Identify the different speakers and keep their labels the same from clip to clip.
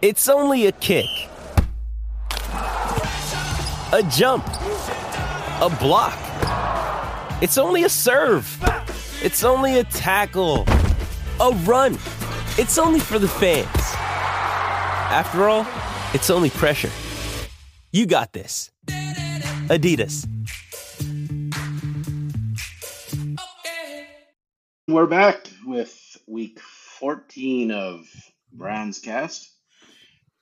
Speaker 1: It's only a kick, a jump, a block. It's only a serve. It's only a tackle, a run. It's only for the fans. After all, it's only pressure. You got this. Adidas.
Speaker 2: We're back with week 14 of Browns Cast.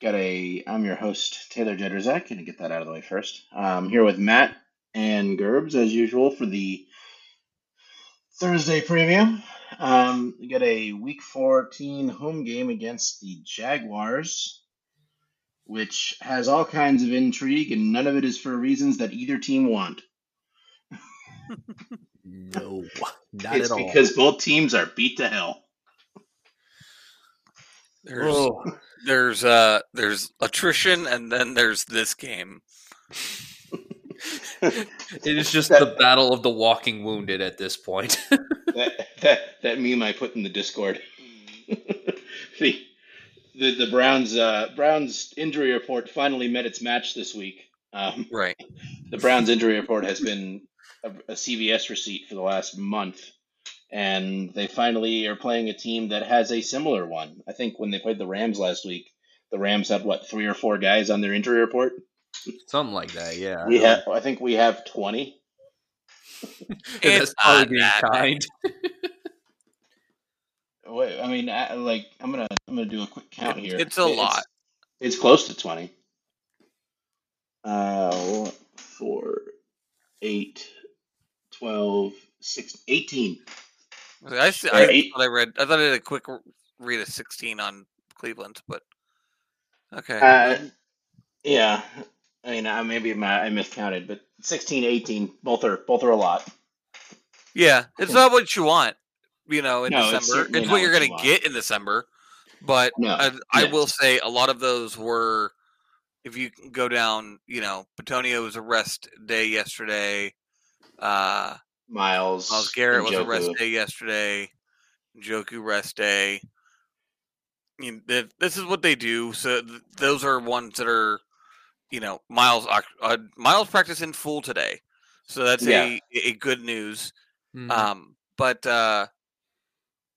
Speaker 2: Got a, I'm your host, Taylor Jedrzak. Gonna get that out of the way first. I'm here with Matt and Gerbs, as usual, for the Thursday preview. Um, we got a week 14 home game against the Jaguars, which has all kinds of intrigue, and none of it is for reasons that either team want.
Speaker 3: No, not
Speaker 2: it's
Speaker 3: at all.
Speaker 2: because both teams are beat to hell.
Speaker 4: There's
Speaker 3: Oh,
Speaker 4: there's uh there's attrition and then there's this game.
Speaker 3: it is just
Speaker 2: That-
Speaker 3: the battle of the walking wounded at this point.
Speaker 2: that that that meme I put in the Discord. the, the the Browns uh, Browns injury report finally met its match this week. Um,
Speaker 4: Right.
Speaker 2: the Browns injury report has been a, a CVS receipt for the last month, and they finally are playing a team that has a similar one. I think when they played the Rams last week, the Rams had what three or four guys on their injury report.
Speaker 3: Something like that, yeah.
Speaker 2: We have, I think we have twenty.
Speaker 4: It's
Speaker 3: that's
Speaker 4: not that
Speaker 3: kind.
Speaker 2: Wait, I mean, I- like I'm gonna I'm gonna do a quick count here.
Speaker 4: It's a lot.
Speaker 2: It's close to 20. Uh, 4, 8, 12, 6, 18.
Speaker 4: I, see- I
Speaker 2: eight.
Speaker 4: thought I read I thought I did a quick read of 16 on Cleveland, but okay.
Speaker 2: Uh, yeah. I mean, uh, maybe my, I miscounted, but 16, 18, both are both are a lot.
Speaker 4: yeah, it's not what you want, you know, in
Speaker 2: No, it's
Speaker 4: December.
Speaker 2: certainly
Speaker 4: It's what you're going to get in December. But
Speaker 2: No,
Speaker 4: I, I will say a lot of those were if you go down, you know, Bitonio's arrest day yesterday, uh
Speaker 2: Myles.
Speaker 4: Myles Garrett was a rest day yesterday. Njoku rest day. I mean, th- this is what they do. So th- those are ones that are, you know, Myles. oc- Uh, Myles practiced in full today, so that's a a good news.
Speaker 3: Mhm.
Speaker 4: Um, but uh,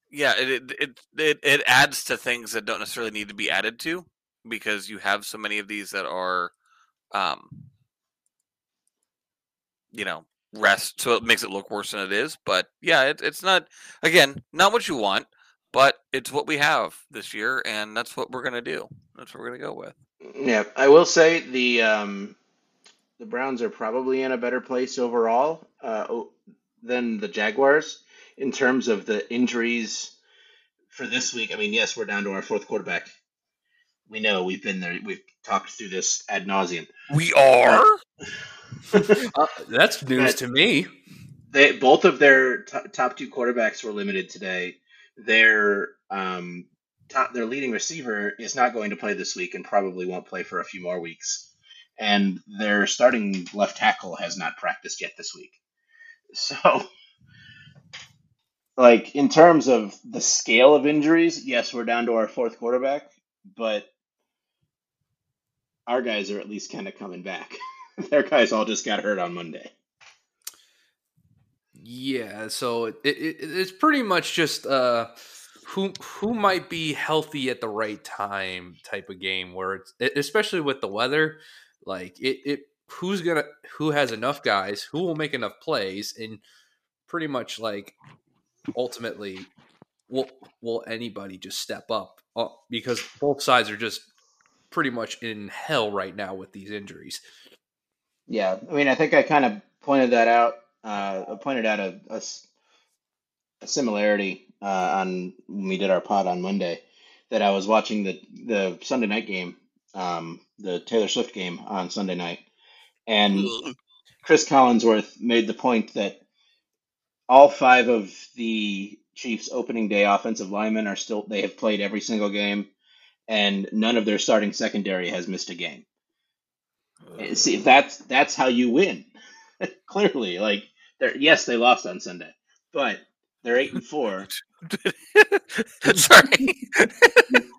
Speaker 4: yeah, it, it it it it adds to things that don't necessarily need to be added to because you have so many of these that are, um, you know, rest. So it makes it look worse than it is. But yeah, it, it's not again not what you want, but it's what we have this year, and that's what we're gonna do. That's what we're gonna go with.
Speaker 2: Yeah, I will say the um, the Browns are probably in a better place overall uh, than the Jaguars in terms of the injuries for this week. I mean, yes, we're down to our fourth quarterback. We know we've been there. We've talked through this ad nauseum.
Speaker 4: We are.
Speaker 3: Uh, that's news to me.
Speaker 2: They both of their t- top two quarterbacks were limited today. Their um, top, their leading receiver is not going to play this week and probably won't play for a few more weeks. And their starting left tackle has not practiced yet this week. So, like in terms of the scale of injuries, yes, we're down to our fourth quarterback, but our guys are at least kind of coming back. Their guys all just got hurt on Monday.
Speaker 3: Yeah, so it, it, it's pretty much just uh, who who might be healthy at the right time type of game where it's especially with the weather, like it, it who's gonna who has enough guys who will make enough plays and pretty much like ultimately will will anybody just step up uh, because both sides are just pretty much in hell right now with these injuries.
Speaker 2: Yeah, I mean, I think I kind of pointed that out. Uh, I pointed out a similarity uh, on when we did our pod on Monday that I was watching the the Sunday night game, um, the Taylor Swift game on Sunday night, and Chris Collinsworth made the point that all five of the Chiefs' opening day offensive linemen are still they have played every single game, and none of their starting secondary has missed a game. See, that's that's how you win. Clearly, like they're yes, they lost on Sunday, but they're eight and four.
Speaker 4: Sorry.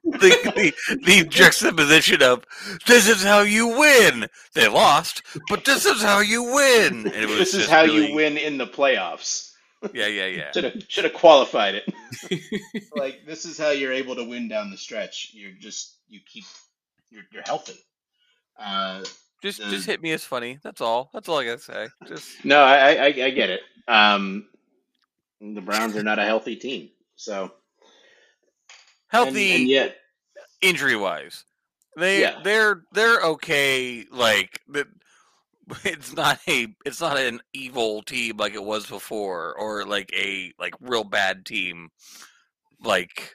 Speaker 4: the, the the juxtaposition of this is how you win. They lost, but this is how you win. And it was
Speaker 2: This is how
Speaker 4: really-
Speaker 2: you win in the playoffs.
Speaker 4: Yeah, yeah, yeah.
Speaker 2: Should have should have qualified it. like this is how you're able to win down the stretch. You're just you keep you're you're healthy. Uh,
Speaker 4: Just just hit me as funny. That's all. That's all I gotta say. Just
Speaker 2: no, I, I I get it. Um, the Browns are not a healthy team, so
Speaker 4: healthy
Speaker 2: and yet
Speaker 4: injury wise. They
Speaker 2: Yeah.
Speaker 4: they're they're okay. Like it's not a it's not an evil team like it was before, or like a like real bad team, like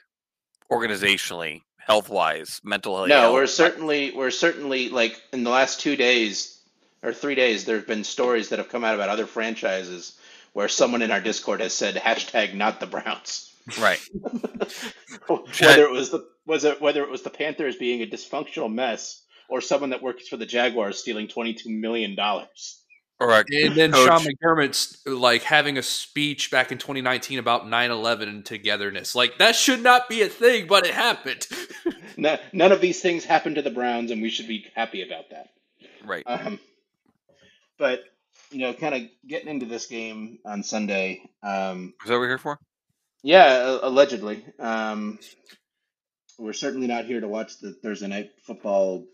Speaker 4: organizationally, health wise, mental health.
Speaker 2: No, we're certainly we're certainly like in the last two days or three days, there have been stories that have come out about other franchises where someone in our Discord has said hashtag not the Browns.
Speaker 4: right.
Speaker 2: whether it was the was it whether it was the Panthers being a dysfunctional mess or someone that works for the Jaguars stealing twenty two million dollars.
Speaker 4: Or a
Speaker 3: And then
Speaker 4: coach.
Speaker 3: Sean McDermott's like having a speech back in 2019 about 9/11 and togetherness. Like that should not be a thing, but it happened.
Speaker 2: No, none of these things happened to the Browns, and we should be happy about that.
Speaker 4: right.
Speaker 2: Um, but you know, kind of getting into this game on Sunday. Um,
Speaker 4: Is that what we're here for?
Speaker 2: Yeah, allegedly. Um, we're certainly not here to watch the Thursday night football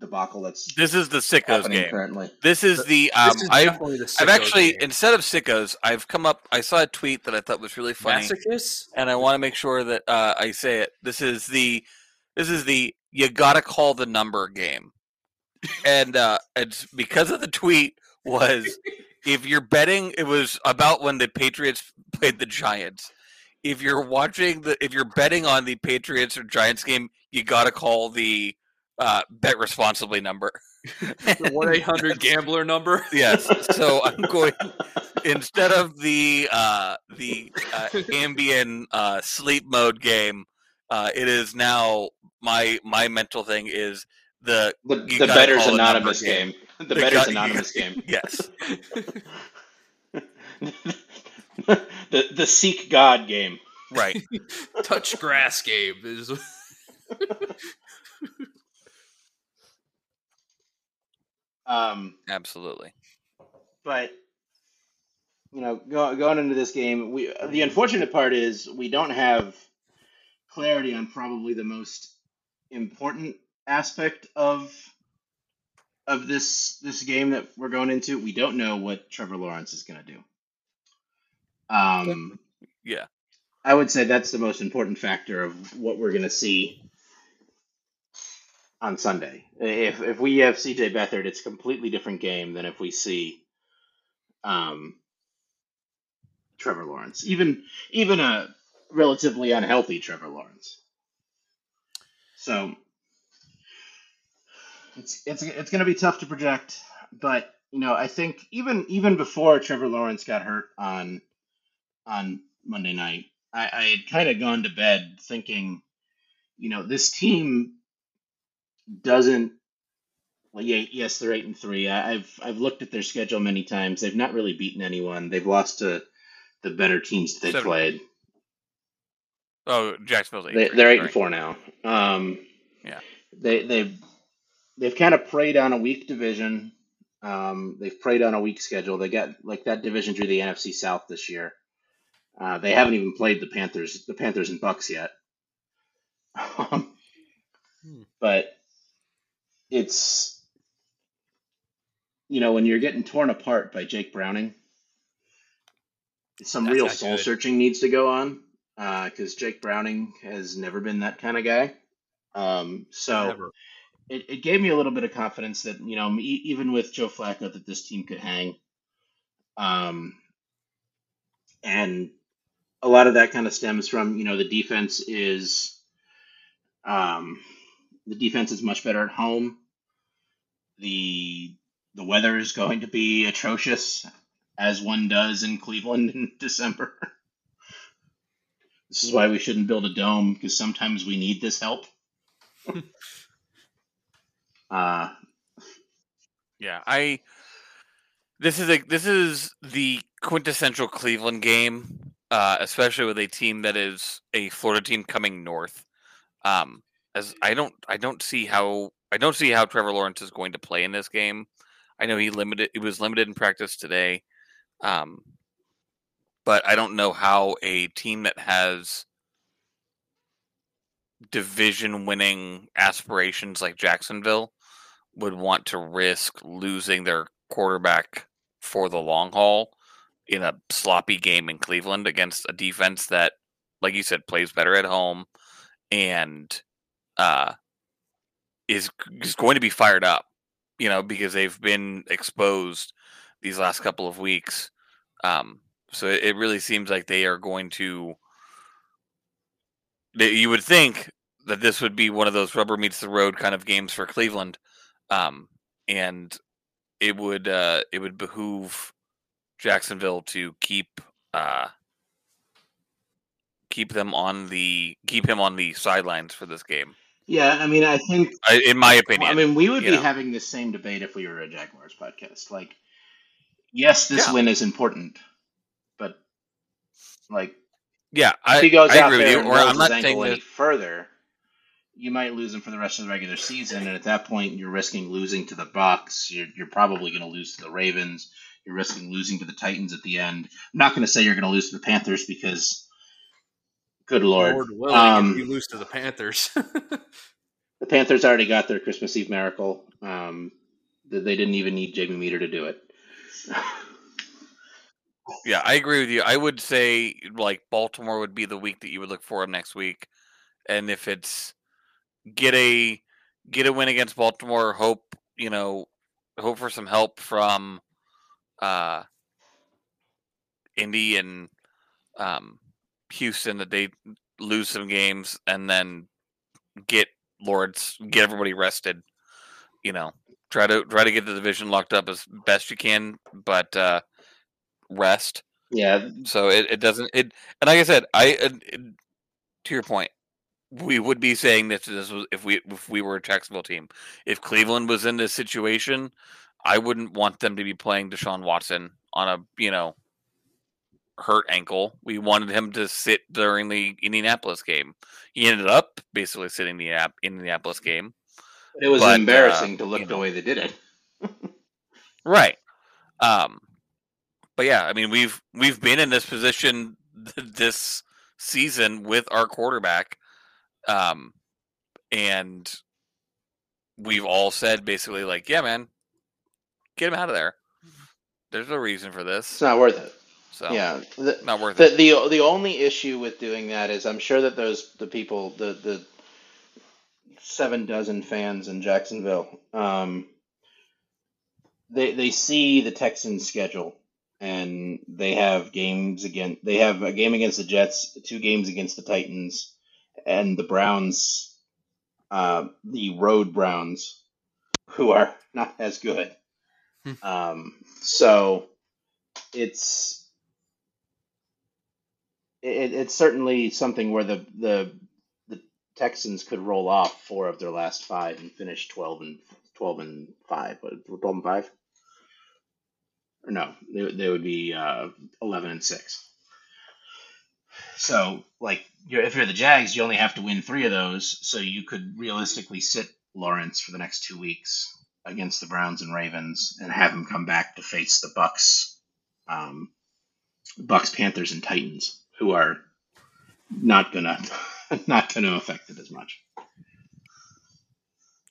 Speaker 2: debacle that's
Speaker 4: This is the sickos game.
Speaker 2: currently.
Speaker 4: This is the um.
Speaker 3: this is
Speaker 4: I've
Speaker 3: the
Speaker 4: I've actually
Speaker 3: game.
Speaker 4: instead of sickos, I've come up. I saw a tweet that I thought was really funny.
Speaker 3: masochists.
Speaker 4: and I want to make sure that uh, I say it. This is the this is the you gotta call the number game, and uh, it's because of the tweet was if you're betting, it was about when the Patriots played the Giants. If you're watching the, if you're betting on the Patriots or Giants game, you gotta call the uh, bet responsibly number.
Speaker 3: The one eight hundred gambler number.
Speaker 4: Yes. So I'm going instead of the uh, the uh, Ambien uh, sleep mode game. Uh, it is now my my mental thing is the
Speaker 2: The,
Speaker 4: You
Speaker 2: the Betters Anonymous
Speaker 4: number
Speaker 2: game. The
Speaker 4: The
Speaker 2: Betters
Speaker 4: gu-
Speaker 2: Anonymous game.
Speaker 4: yes
Speaker 2: the the Seek God game.
Speaker 4: right
Speaker 3: Touch grass game is.
Speaker 2: Um,
Speaker 4: absolutely
Speaker 2: but you know, go, going into this game, we the unfortunate part is we don't have clarity on probably the most important aspect of of this this game that we're going into. We don't know what Trevor Lawrence is going to do. Um,
Speaker 4: yeah
Speaker 2: I would say that's the most important factor of what we're going to see on Sunday. If if we have CJ Beathard, it's a completely different game than if we see um, Trevor Lawrence, even even a relatively unhealthy Trevor Lawrence. So it's it's it's going to be tough to project, but you know I think even even before Trevor Lawrence got hurt on on Monday night, I, I had kind of gone to bed thinking, you know, this team doesn't. Well, yeah, yes, they're eight and three. I, I've I've looked at their schedule many times. They've not really beaten anyone. They've lost to the better teams that they've
Speaker 4: Seven.
Speaker 2: played.
Speaker 4: oh Jacksonville's eight
Speaker 2: They,
Speaker 4: three,
Speaker 2: they're eight
Speaker 4: right.
Speaker 2: and four now. Um,
Speaker 4: Yeah.
Speaker 2: They they've they've kind of preyed on a weak division. Um, they've preyed on a weak schedule. They got like that division drew the NFC South this year. Uh, they haven't even played the Panthers, the Panthers and Bucs yet. Um,
Speaker 3: Hmm.
Speaker 2: But it's you know when you're getting torn apart by Jake Browning, some
Speaker 3: That's
Speaker 2: real soul
Speaker 3: good.
Speaker 2: searching needs to go on Uh, because Jake Browning has never been that kind of guy. Um, so
Speaker 3: Never.
Speaker 2: it, it gave me a little bit of confidence that you know even with Joe Flacco that this team could hang. Um, and a lot of that kind of stems from you know the defense is um, the defense is much better at home. The the weather is going to be atrocious as one does in Cleveland in December. This is why we shouldn't build a dome because sometimes we need this help. uh,
Speaker 4: Yeah, I. This is a this is the quintessential Cleveland game, uh, especially with a team that is a Florida team coming north. Um, as I don't I don't see how I don't see how Trevor Lawrence is going to play in this game. I know he limited he was limited in practice today. Um, but I don't know how a team that has division winning aspirations like Jacksonville would want to risk losing their quarterback for the long haul in a sloppy game in Cleveland against a defense that, like you said, plays better at home and uh, is is going to be fired up. You know, because they've been exposed these last couple of weeks. Um, so it, it really seems like they are going to. They, you would think that this would be one of those rubber meets the road kind of games for Cleveland, um, and it would uh, it would behoove Jacksonville to keep uh, keep them on the keep him on the sidelines for this game.
Speaker 2: Yeah, I mean, I think,
Speaker 4: I, in my opinion.
Speaker 2: I mean, we would be
Speaker 4: know.
Speaker 2: having the same debate if we were a Jaguars podcast. Like, yes, this
Speaker 4: Yeah.
Speaker 2: win is important, but like,
Speaker 4: yeah, I,
Speaker 2: if he goes
Speaker 4: I
Speaker 2: out
Speaker 4: agree with
Speaker 2: there
Speaker 4: you.
Speaker 2: and
Speaker 4: Or
Speaker 2: rolls
Speaker 4: I'm not
Speaker 2: his
Speaker 4: saying
Speaker 2: ankle any further, you might lose him for the rest of the regular season, and at that point, you're risking losing to the Bucs. You're, you're probably going to lose to the Ravens. You're risking losing to the Titans at the end. I'm not going to say you're going to lose to the Panthers because, good lord,
Speaker 3: Lord willing,
Speaker 2: Um,
Speaker 3: if you lose to the Panthers.
Speaker 2: The Panthers already got their Christmas Eve miracle. Um, they didn't even need Jamie Meter to do it.
Speaker 4: Yeah, I agree with you. I would say like Baltimore would be the week that you would look for him next week, and if it's get a get a win against Baltimore, hope you know hope for some help from uh Indy and um Houston that they lose some games and then get Lords get everybody rested. You know, try to try to get the division locked up as best you can, but uh rest.
Speaker 2: yeah,
Speaker 4: So it, it doesn't it and like I said, I it, to your point, we would be saying that this was if we if we were a Jacksonville team. If Cleveland was in this situation, I wouldn't want them to be playing Deshaun Watson on a you know hurt ankle. We wanted him to sit during the Indianapolis game. He ended up basically sitting the Indianap- Indianapolis game.
Speaker 2: it was
Speaker 4: But, uh,
Speaker 2: embarrassing to look
Speaker 4: you
Speaker 2: the
Speaker 4: know.
Speaker 2: way they did it.
Speaker 4: Right. Um but yeah, I mean we've we've been in this position this season with our quarterback um and we've all said basically like, yeah man, get him out of there. There's no reason for this.
Speaker 2: It's not worth it.
Speaker 4: So
Speaker 2: Yeah, the,
Speaker 4: not worth
Speaker 2: the
Speaker 4: it.
Speaker 2: the the only issue with doing that is I'm sure that those the people the the seven dozen fans in Jacksonville um, they they see the Texans schedule and they have games again they have a game against the Jets two games against the Titans and the Browns uh, the road Browns who are not as good
Speaker 3: Hmm.
Speaker 2: um, so it's it, it's certainly something where the, the the Texans could roll off four of their last five and finish twelve and twelve and five. Twelve and five? Or no, they, they would be uh, eleven and six. So, like, you're, if you're the Jags, you only have to win three of those, so you could realistically sit Lawrence for the next two weeks against the Browns and Ravens, and have him come back to face the Bucs, um, Bucs, Panthers, and Titans, who are not gonna not gonna affect it as much.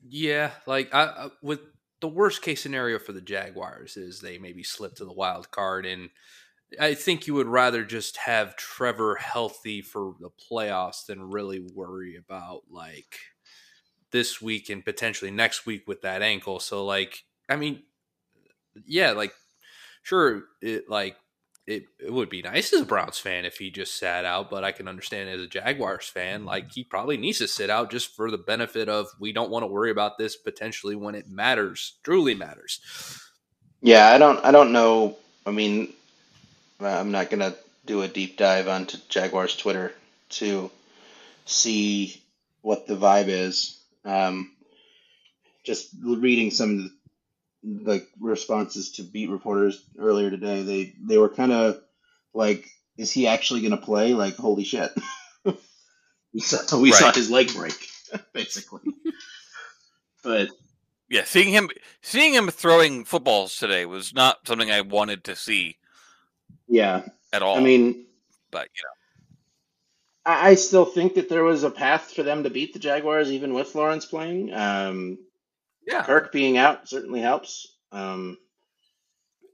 Speaker 3: Yeah, like I, I with the worst case scenario for the Jaguars is they maybe slip to the wild card, and I think you would rather just have Trevor healthy for the playoffs than really worry about like this week and potentially next week with that ankle. So, like, I mean, yeah, like, sure, it like it, it would be nice as a Browns fan if he just sat out, but I can understand as a Jaguars fan, like he probably needs to sit out just for the benefit of we don't want to worry about this potentially when it matters, truly matters.
Speaker 2: Yeah, I don't I don't know. I mean, I'm not gonna do a deep dive onto Jaguars Twitter to see what the vibe is. Um, just reading some of the like responses to beat reporters earlier today, they they were kind of like, "Is he actually gonna play?" Like, holy shit, we saw we saw his leg break. basically. But
Speaker 4: Yeah, seeing him seeing him throwing footballs today was not something I wanted to see
Speaker 2: yeah,
Speaker 4: at all.
Speaker 2: I mean,
Speaker 4: but you know,
Speaker 2: I, I still think that there was a path for them to beat the Jaguars, even with Lawrence playing. Um,
Speaker 3: Yeah.
Speaker 2: Kirk being out certainly helps. Um,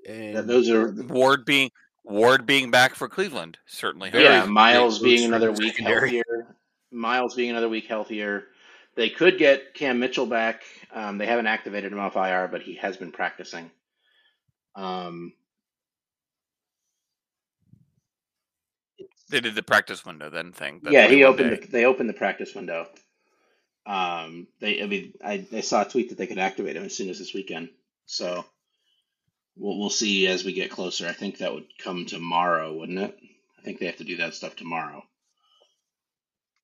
Speaker 3: And
Speaker 2: that- those are
Speaker 4: Ward being Ward being back for Cleveland certainly helped.
Speaker 2: yeah,
Speaker 3: Very
Speaker 2: Myles
Speaker 3: big
Speaker 2: being another week
Speaker 3: secondary.
Speaker 2: healthier. Myles being another week healthier. They could get Cam Mitchell back. Um, they haven't activated him off IR, but he has been practicing. Um,
Speaker 4: They did the practice window then thing. the
Speaker 2: yeah, he opened. The, they opened the practice window. Um, they, I mean, I, I saw a tweet that they could activate him as soon as this weekend. So we'll we'll see as we get closer. I think that would come tomorrow, wouldn't it? I think they have to do that stuff tomorrow.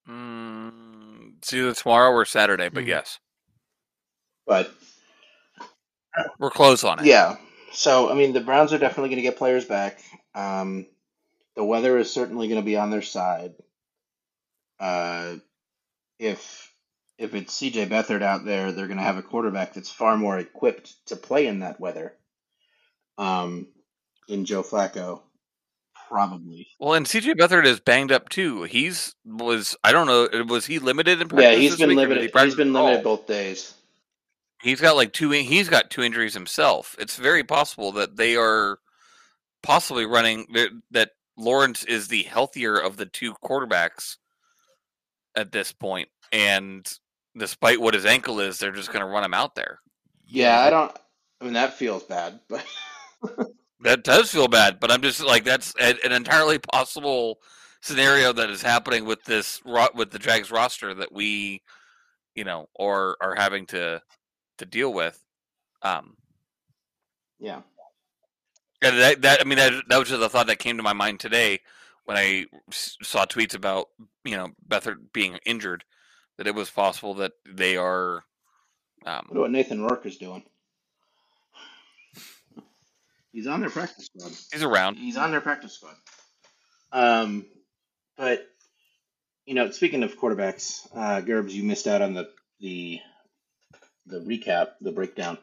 Speaker 4: Mm, it's either tomorrow or Saturday, but
Speaker 3: Mhm.
Speaker 4: yes,
Speaker 2: But
Speaker 4: we're close on it.
Speaker 2: Yeah. So I mean, the Browns are definitely going to get players back. Um, the weather is certainly going to be on their side. Uh, if if it's C.J. Beathard out there, they're going to have a quarterback that's far more equipped to play in that weather. Um, in Joe Flacco, probably.
Speaker 4: Well, and CJ Beathard is banged up too. He's was I don't know was he limited in practice?
Speaker 2: Yeah, he's
Speaker 4: this
Speaker 2: been
Speaker 4: week,
Speaker 2: limited.
Speaker 4: he
Speaker 2: He's
Speaker 4: practice
Speaker 2: been limited both days.
Speaker 4: He's got like two. He's got two injuries himself. It's very possible that they are possibly running that- that Lawrence is the healthier of the two quarterbacks at this point, and despite what his ankle is, they're just going to run him out there.
Speaker 2: Yeah, I don't. I mean, that feels bad, but
Speaker 4: That does feel bad, but I'm just like that's a- an entirely possible scenario that is happening with this with the Jags roster that we, you know, are are having to to deal with. Um,
Speaker 2: yeah.
Speaker 4: and that, that I mean that that was just a thought that came to my mind today when I saw tweets about you know Beathard being injured, that it was possible that they are. Um,
Speaker 2: What what Nathan Rourke is doing? He's on their practice squad.
Speaker 4: he's around.
Speaker 2: He's on their practice squad. Um, but you know, speaking of quarterbacks, uh, Gerbs, you missed out on the the the recap, the breakdown.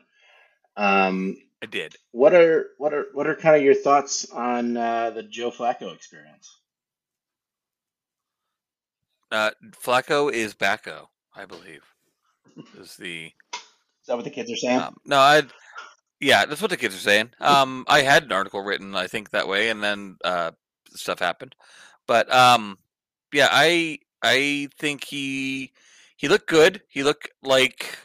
Speaker 2: Um,
Speaker 4: I did.
Speaker 2: what are what are what are kind of your thoughts on uh, the Joe Flacco experience?
Speaker 4: Uh, Flacco is Backo, I believe. Is the
Speaker 2: Is that what the kids are saying?
Speaker 4: Um, no, I. Yeah, that's what the kids are saying. Um, I had an article written, I think, that way, and then uh, stuff happened. But um, yeah, I I think he he looked good. He looked like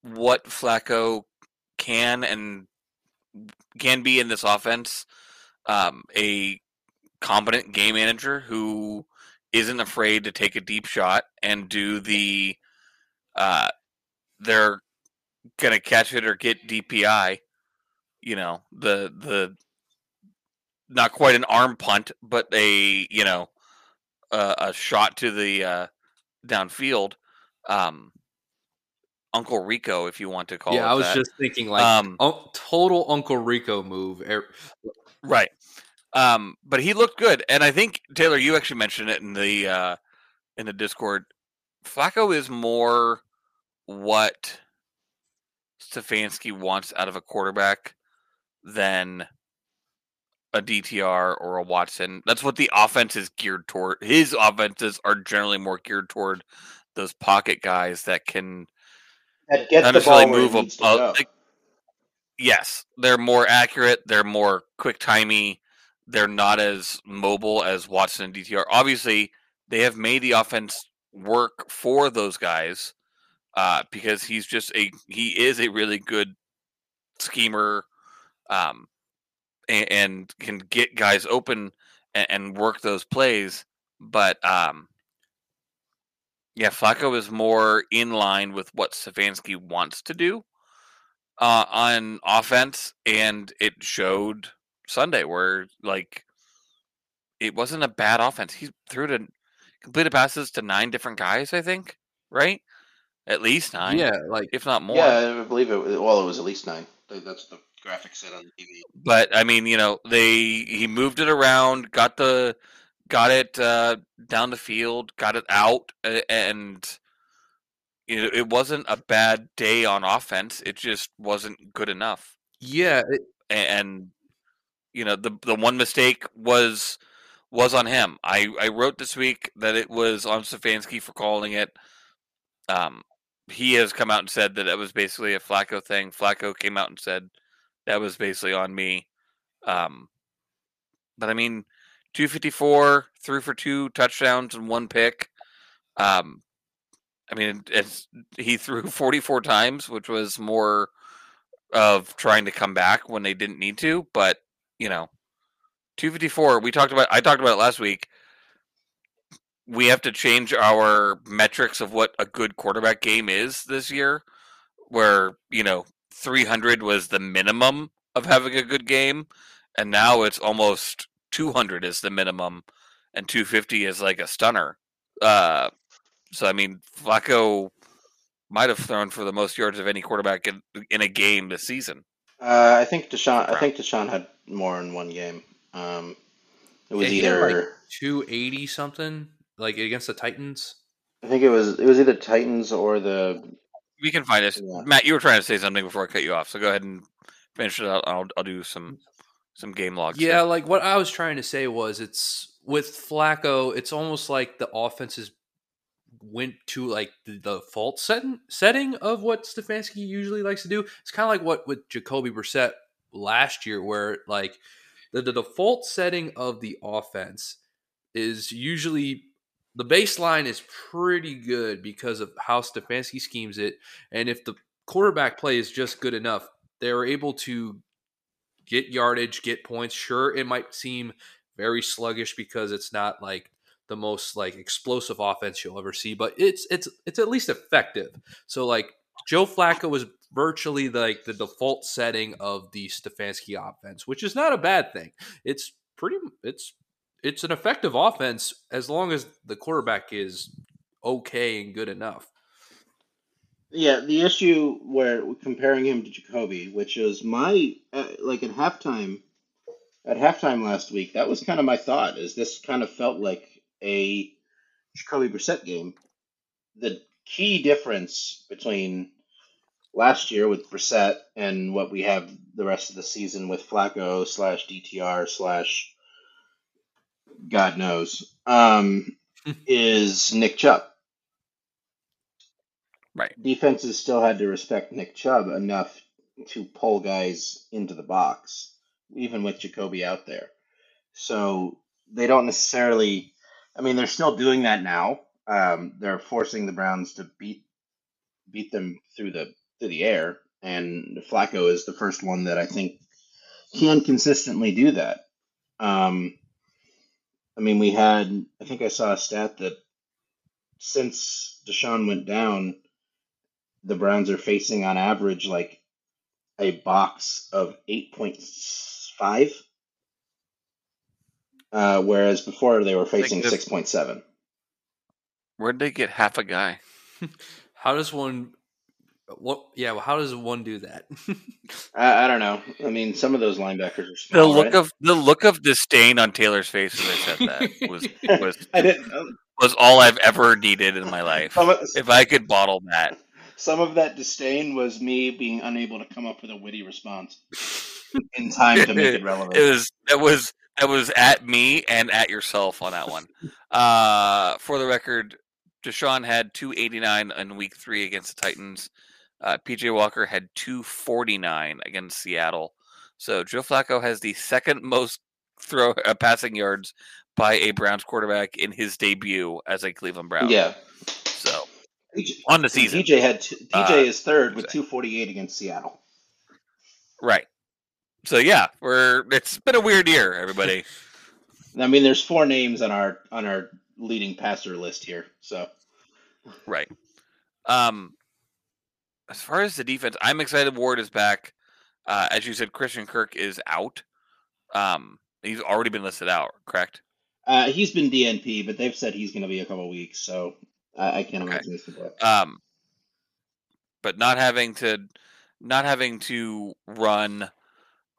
Speaker 4: what Flacco can and can be in this offense. Um, a competent game manager who isn't afraid to take a deep shot and do the uh, they're gonna catch it or get DPI. You know, the the not quite an arm punt, but a you know a, a shot to the uh, downfield. Um, Uncle Rico, if you want to call it.
Speaker 3: yeah, I was
Speaker 4: that.
Speaker 3: just thinking like
Speaker 4: Um,
Speaker 3: un- total Uncle Rico move. Er-
Speaker 4: Right. Um, but he looked good, and I think Taylor, you actually mentioned it in the uh, in the Discord. Flacco is more what Stefanski wants out of a quarterback than a DTR or a Watson. That's what the offense is geared toward. His offenses are generally more geared toward those pocket guys that can
Speaker 2: That gets
Speaker 4: not
Speaker 2: the ball
Speaker 4: necessarily move a, a- like, yes, they're more accurate. They're more quick timey. They're not as mobile as Watson and DTR. Obviously, they have made the offense work for those guys uh, because he's just a he is a really good schemer, um, and, and can get guys open and, and work those plays. But um, yeah, Flacco is more in line with what Stefanski wants to do uh, on offense, and it showed Sunday where like it wasn't a bad offense. He threw to completed passes to nine different guys, I think, right? At least nine,
Speaker 3: yeah, like
Speaker 4: if not more.
Speaker 2: Yeah, I believe it. Well, it was at least nine. That's what the graphic said on the TV.
Speaker 4: But I mean, you know, they he moved it around, got the got it uh, down the field, got it out, a- and it, it wasn't a bad day on offense. It just wasn't good enough.
Speaker 3: Yeah, it,
Speaker 4: and you know the the one mistake was was on him. I I wrote this week that it was on Stefanski for calling it. Um, he has come out and said that it was basically a Flacco thing. Flacco came out and said that was basically on me. Um, but I mean, 254, threw for two touchdowns and one pick. Um, I mean, he threw 44 times, which was more of trying to come back when they didn't need to. But you know, 254. We talked about. I talked about it last week. We have to change our metrics of what a good quarterback game is this year. Where you know, 300 was the minimum of having a good game, and now it's almost 200 is the minimum, and 250 is like a stunner. Uh, so I mean, Flacco might have thrown for the most yards of any quarterback in, in a game this season.
Speaker 2: Uh, I think Deshaun. I think Deshaun had more in one game. Um, it was
Speaker 3: yeah,
Speaker 2: either
Speaker 3: like 280 something, like against the Titans.
Speaker 2: I think it was it was either Titans or the.
Speaker 4: We can find this. Yeah. Matt, you were trying to say something before I cut you off, so go ahead and finish it out. I'll I'll do some some game logs.
Speaker 3: Yeah, here. like what I was trying to say was it's with Flacco, it's almost like the offense is went to like the default setting setting of what Stefanski usually likes to do. It's kind of like what with Jacoby Brissett last year, where like the, the default setting of the offense is usually the baseline is pretty good because of how Stefanski schemes it, and if the quarterback play is just good enough, they're able to get yardage, get points. Sure, it might seem very sluggish because it's not like the most like explosive offense you'll ever see, but it's it's it's at least effective. So like Joe Flacco was virtually like the default setting of the Stefanski offense, which is not a bad thing. It's pretty it's it's an effective offense as long as the quarterback is okay and good enough.
Speaker 2: Yeah, the issue where comparing him to Jacoby, which is my uh, like at halftime, at halftime last week, that was kind of my thought. Is this kind of felt like a Jacoby Brissett game. The key difference between last year with Brissett and what we have the rest of the season with Flacco slash DTR slash God knows um, is Nick Chubb.
Speaker 4: Right.
Speaker 2: Defenses still had to respect Nick Chubb enough to pull guys into the box, even with Jacoby out there. So they don't necessarily I mean, they're still doing that now. Um, they're forcing the Browns to beat beat them through the through the air, and Flacco is the first one that I think can consistently do that. Um, I mean, we had I think I saw a stat that since Deshaun went down, the Browns are facing on average like a box of eight point five uh, whereas before they were facing six point seven.
Speaker 4: Where'd they get half a guy?
Speaker 3: how does one? What? Yeah. Well, how does one do that?
Speaker 2: I, I, don't know. I mean, some of those linebackers are small,
Speaker 4: the look
Speaker 2: right?
Speaker 4: of the look of disdain on Taylor's face when I said that was was
Speaker 2: I didn't.
Speaker 4: Was all I've ever needed in my life. Of, if I could bottle that.
Speaker 2: Some of that disdain was me being unable to come up with a witty response in time to make it relevant.
Speaker 4: It was it was that was at me and at yourself on that one. uh, for the record, Deshaun had 289 in week three against the Titans. Uh, PJ Walker had 249 against Seattle. So Joe Flacco has the second most throw uh, passing yards by a Browns quarterback in his debut as a Cleveland Brown.
Speaker 2: Yeah.
Speaker 4: So on the season,
Speaker 2: PJ had two, PJ uh, is third with 248 against Seattle.
Speaker 4: Right so yeah, we're it's been a weird year, everybody.
Speaker 2: I mean, there's four names on our on our leading passer list here, so
Speaker 4: right. Um, as far as the defense, I'm excited. Ward is back. Uh, as you said, Christian Kirk is out. Um, he's already been listed out, correct?
Speaker 2: Uh, he's been DNP, but they've said he's going to be a couple weeks, so I, I can't okay. imagine this to
Speaker 4: Um, but not having to, not having to run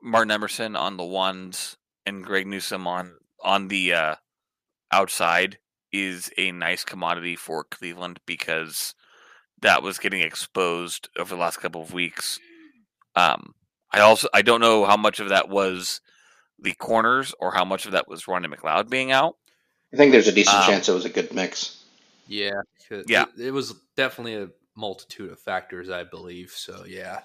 Speaker 4: Martin Emerson on the ones and Greg Newsome on on the uh, outside is a nice commodity for Cleveland because that was getting exposed over the last couple of weeks. Um, I also I don't know how much of that was the corners or how much of that was Rodney McLeod being out.
Speaker 2: I think there's a decent
Speaker 4: Um,
Speaker 2: chance it was a good mix.
Speaker 3: Yeah, 'cause
Speaker 4: Yeah.
Speaker 3: It, it was definitely a multitude of factors, I believe. So yeah,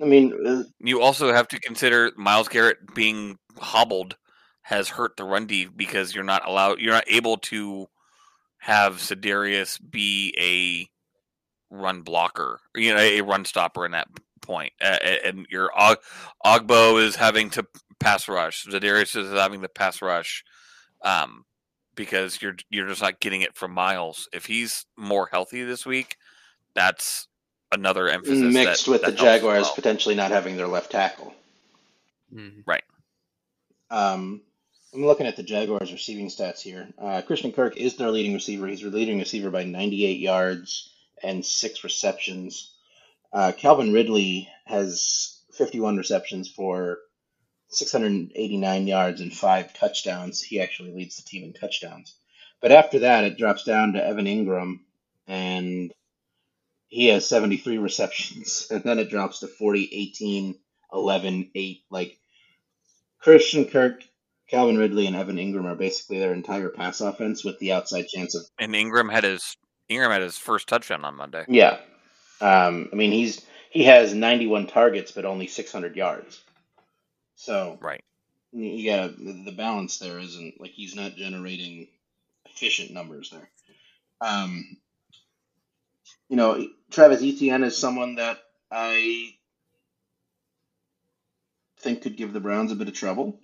Speaker 2: I mean, uh,
Speaker 4: You also have to consider Myles Garrett being hobbled has hurt the run D because you're not allowed, you're not able to have Za'Darius be a run blocker, you know, a run stopper in that point. Uh, and your Og- Ogbo is having to pass rush. Za'Darius is having to pass rush. Um, because you're you're just not getting it from Myles. If he's more healthy this week, that's another emphasis.
Speaker 2: mixed
Speaker 4: that-
Speaker 2: with
Speaker 4: that
Speaker 2: the Jaguars
Speaker 4: well.
Speaker 2: potentially not having their left tackle.
Speaker 3: Mhm.
Speaker 2: Um, I'm looking at the Jaguars receiving stats here. Uh, Christian Kirk is their leading receiver. He's their leading receiver by 98 yards and six receptions. Uh, Calvin Ridley has 51 receptions for 689 yards and five touchdowns. He actually leads the team in touchdowns. But after that, it drops down to Evan Engram, and he has 73 receptions. And then it drops to 40, 18, 11, 8. Like, Christian Kirk, Calvin Ridley, and Evan Engram are basically their entire pass offense with the outside chance of.
Speaker 4: And Engram had his Engram had his first touchdown on Monday.
Speaker 2: Yeah. Um, I mean, he's he has 91 targets, but only 600 yards. So
Speaker 4: Right.
Speaker 2: yeah, the balance there isn't like he's not generating efficient numbers there. Um, you know, Travis Etienne is someone that I think could give the Browns a bit of trouble.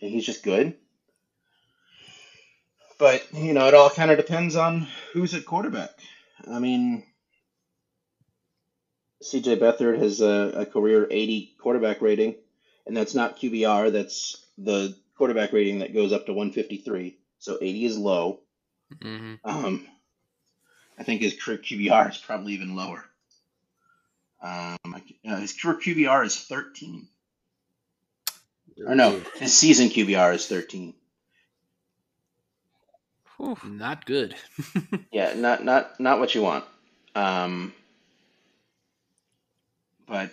Speaker 2: And he's just good. But, you know, it all kind of depends on who's at quarterback. I mean, CJ Beathard has a, a career 80 quarterback rating, and that's not QBR, that's the quarterback rating that goes up to 153. So 80 is low.
Speaker 3: Mhm.
Speaker 2: Um, I think his career QBR is probably even lower. Um, uh, his career QBR is 13. Or no, his season QBR is 13.
Speaker 4: Whew.
Speaker 3: not good.
Speaker 2: Yeah, not not not what you want. Um, but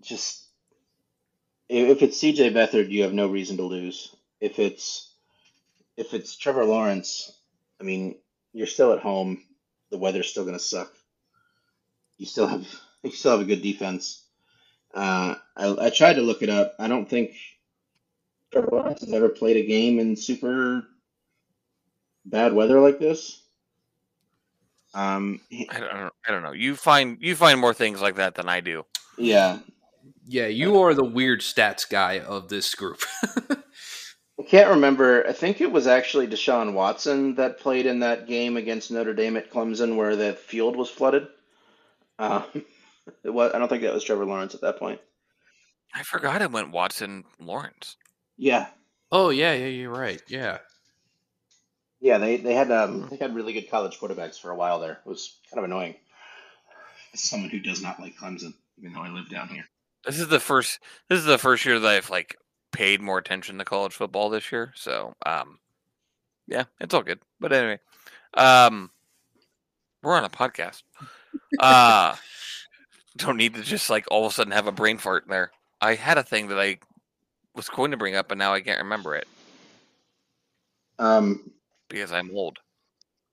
Speaker 2: just if if it's CJ Beathard, you have no reason to lose. If it's if it's Trevor Lawrence, I mean, you're still at home. The weather's still going to suck. You still have you still have a good defense. Uh, I, I tried to look it up. I don't think Trevor Lawrence has ever played a game in super bad weather like this. Um, he-
Speaker 4: I don't, I don't- know. You find you find more things like that than I do.
Speaker 2: yeah,
Speaker 3: Yeah, you are the weird stats guy of this group.
Speaker 2: I can't remember. I think it was actually Deshaun Watson that played in that game against Notre Dame at Clemson where the field was flooded. Um, it was, I don't think that was Trevor Lawrence at that point.
Speaker 4: I forgot it went Watson Lawrence.
Speaker 2: Yeah,
Speaker 3: oh yeah, yeah, you're right. Yeah.
Speaker 2: Yeah. They they had um they had really good college quarterbacks for a while there. It was kind of annoying. As someone who does not like Clemson, even though I live down here.
Speaker 4: This is the first. This is the first year that I've like paid more attention to college football this year. So, um, yeah, it's all good. But anyway, um, we're on a podcast. Uh, don't need to just like all of a sudden have a brain fart there. I had a thing that I was going to bring up, and now I can't remember it
Speaker 2: Um,
Speaker 4: because I'm old.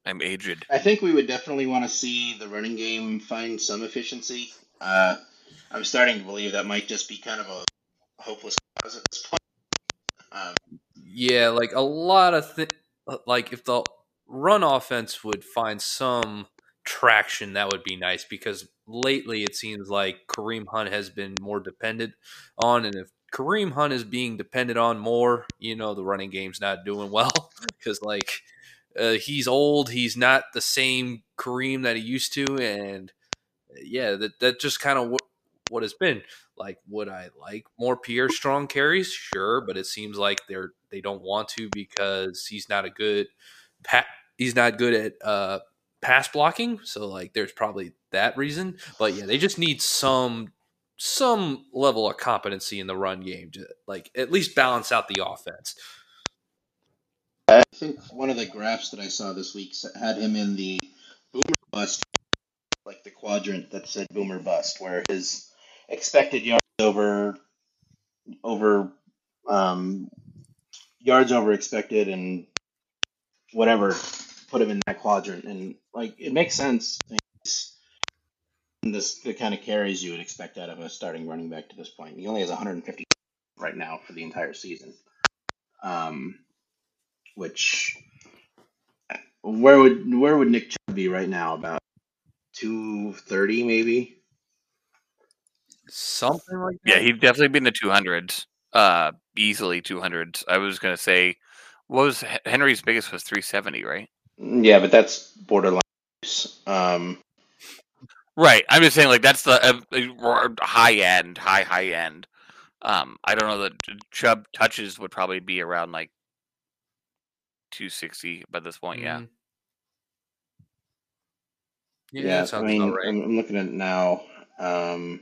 Speaker 4: I'm aged.
Speaker 2: I think we would definitely want to see the running game find some efficiency. Uh, I'm starting to believe that might just be kind of a hopeless cause at this point. Um,
Speaker 3: Yeah, like a lot of th- like if the run offense would find some traction, that would be nice because lately it seems like Kareem Hunt has been more dependent on, and if Kareem Hunt is being depended on more, you know the running game's not doing well because like uh, he's old, he's not the same Kareem that he used to, and yeah, that that just kind of what what it's been. Like, would I like more Pierre Strong carries? Sure, but it seems like they're they don't want to because he's not a good he's not good at uh, pass blocking. So like, there's probably that reason. But yeah, they just need some some level of competency in the run game to like at least balance out the offense.
Speaker 2: I think one of the graphs that I saw this week had him in the boomer bust like the quadrant that said boomer bust, where his expected yards over over um, yards over expected and whatever put him in that quadrant, and like it makes sense. It's this the kind of carries you would expect out of a starting running back to this point. He only has 150 right now for the entire season, um, which where would where would Nick Chubb be right now? About 230 maybe.
Speaker 3: Something like that.
Speaker 4: Yeah, he'd definitely be in the two hundreds. Uh, easily two hundreds. I was gonna say, what was Henry's biggest was three seventy, right?
Speaker 2: Yeah, but that's borderline. Um,
Speaker 4: Right. I'm just saying, like that's the uh, uh, high end, high high end. Um, I don't know that Chubb touches would probably be around like 260 by this point. Yeah.
Speaker 3: Mhm. Yeah,
Speaker 2: yeah,
Speaker 3: that
Speaker 2: I mean,
Speaker 3: right.
Speaker 2: I'm, I'm looking at it now. Um,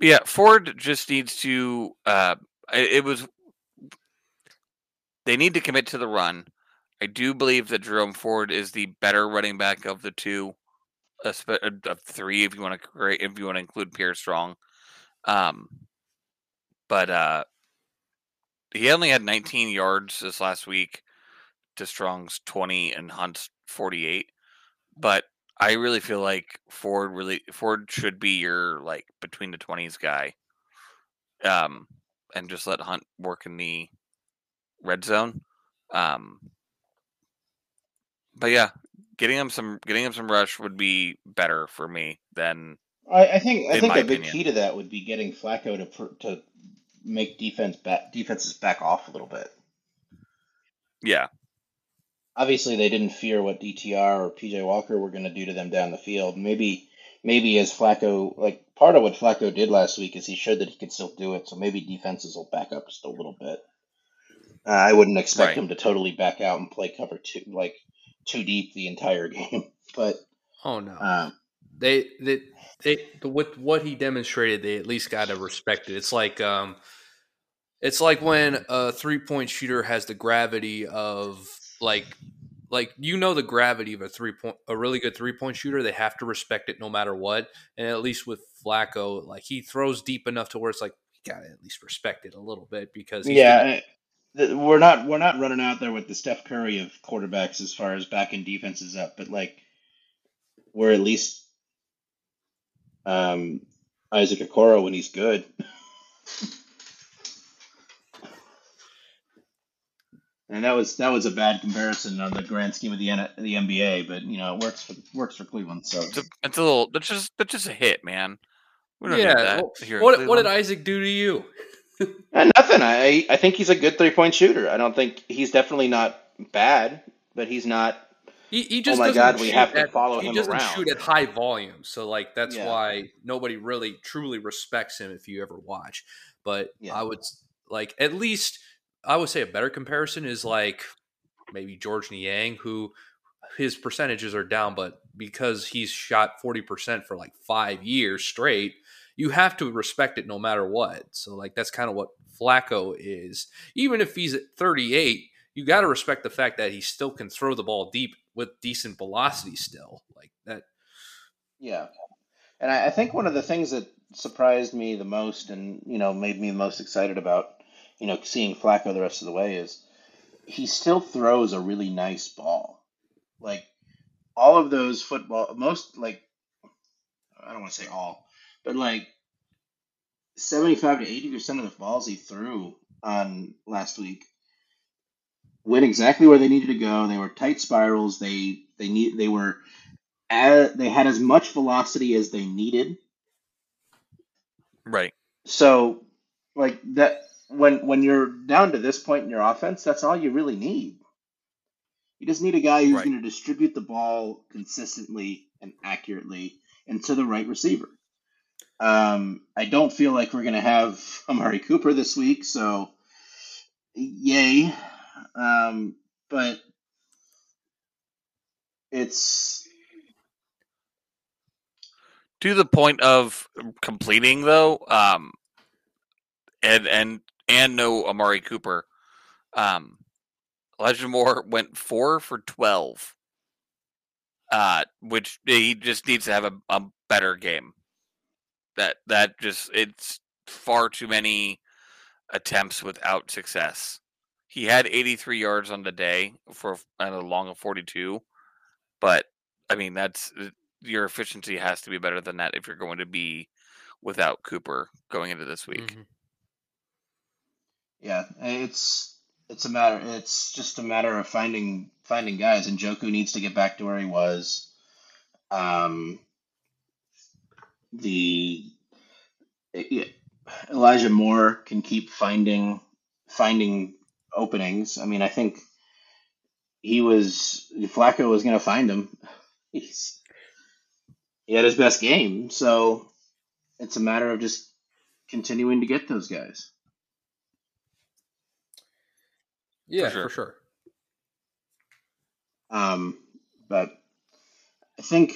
Speaker 4: Yeah. Ford just needs to. Uh, it, was. They need to commit to the run. I do believe that Jerome Ford is the better running back of the two, of three, if you want to if you want to include Pierre Strong. Um, but uh, he only had 19 yards this last week to Strong's 20 and Hunt's 48. But I really feel like Ford really Ford should be your like between the 20s guy. Um, and just let Hunt work in the red zone. Um, but yeah, getting him some getting him some rush would be better for me than
Speaker 2: I, I think I think a big key to that would be getting Flacco to to make defense back defenses back off a little bit.
Speaker 4: yeah.
Speaker 2: Obviously, they didn't fear what DTR or PJ Walker were going to do to them down the field. Maybe maybe as Flacco like part of what Flacco did last week is he showed that he could still do it. So maybe defenses will back up just a little bit. Uh, I wouldn't expect
Speaker 4: Right.
Speaker 2: him to totally back out and play cover two like too deep the entire game, but
Speaker 3: Oh no.
Speaker 2: um,
Speaker 3: they they they with what he demonstrated, they at least got to respect it. It's like um, it's like when a three point shooter has the gravity of like like you know the gravity of a three point a really good three point shooter. They have to respect it no matter what. And at least with Flacco, like he throws deep enough to where it's like you got to at least respect it a little bit because he's
Speaker 2: yeah,
Speaker 3: gonna-
Speaker 2: we're not we're not running out there with the Steph Curry of quarterbacks as far as back end defense is up, but like we're at least um, Isaac Okoro when he's good. And that was that was a bad comparison on the grand scheme of the N- the NBA, but you know it works for works for Cleveland. So
Speaker 4: It's a, it's a little that's just that's just a hit, man. We don't
Speaker 3: yeah.
Speaker 4: that
Speaker 3: well, what what did Isaac do to you?
Speaker 2: Uh, nothing. I I think he's a good three point shooter. I don't think he's definitely not bad, but he's not.
Speaker 3: He, he just
Speaker 2: my
Speaker 3: doesn't
Speaker 2: God, we
Speaker 3: shoot
Speaker 2: have to
Speaker 3: at-
Speaker 2: follow
Speaker 3: he
Speaker 2: him
Speaker 3: doesn't
Speaker 2: around.
Speaker 3: shoot at high volume, so like that's
Speaker 2: Yeah.
Speaker 3: why nobody really truly respects him if you ever watch. But
Speaker 2: Yeah.
Speaker 3: I would like at least I would say a better comparison is like maybe Georges Niang, who his percentages are down, but because he's shot forty percent for like five years straight, you have to respect it no matter what. So like that's kind of what Flacco is. Even if he's at thirty eight, you got to respect the fact that he still can throw the ball deep with decent velocity still like that
Speaker 2: Yeah, and I, think one of the things that surprised me the most, and you know, made me most excited about, you know, seeing Flacco the rest of the way is he still throws a really nice ball. Like all of those football, most like I don't want to say all, but like seventy-five to eighty percent of the balls he threw on last week went exactly where they needed to go. They were tight spirals. They they need they were as, they had as much velocity as they needed.
Speaker 4: Right.
Speaker 2: So like that when when you're down to this point in your offense, that's all you really need. You just need a guy who's
Speaker 4: Right.
Speaker 2: going to distribute the ball consistently and accurately and to the right receiver. Um, I don't feel like we're going to have Amari Cooper this week, so yay. Um, but it's
Speaker 4: to the point of completing though um and and and no amari cooper um elijah moore went four for 12 uh which he just needs to have a, a better game that that just it's far too many attempts without success he had 83 yards on the day for and a long of 42 but i mean that's your efficiency has to be better than that if you're going to be without Cooper going into this week.
Speaker 3: Mhm.
Speaker 2: Yeah, it's it's a matter it's just a matter of finding finding guys and Njoku needs to get back to where he was. Um the Elijah Moore can keep finding finding openings. I mean, I think he was Flacco was going to find him. He's he had his best game, so it's a matter of just continuing to get those guys.
Speaker 3: Yeah,
Speaker 4: sure.
Speaker 3: for sure.
Speaker 2: Um, but I think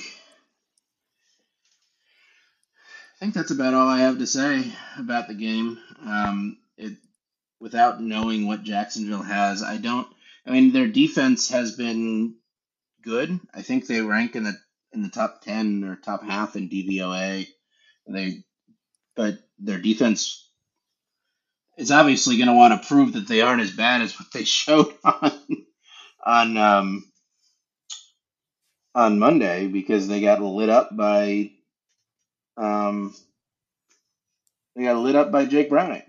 Speaker 2: I think that's about all I have to say about the game. Um, it without knowing what Jacksonville has, I don't. I mean, their defense has been good. I think they rank in the in the top ten or top half in DVOA. They, but their defense is obviously going to want to prove that they aren't as bad as what they showed on on um, on Monday because they got lit up by um, they got lit up by Jake Browning.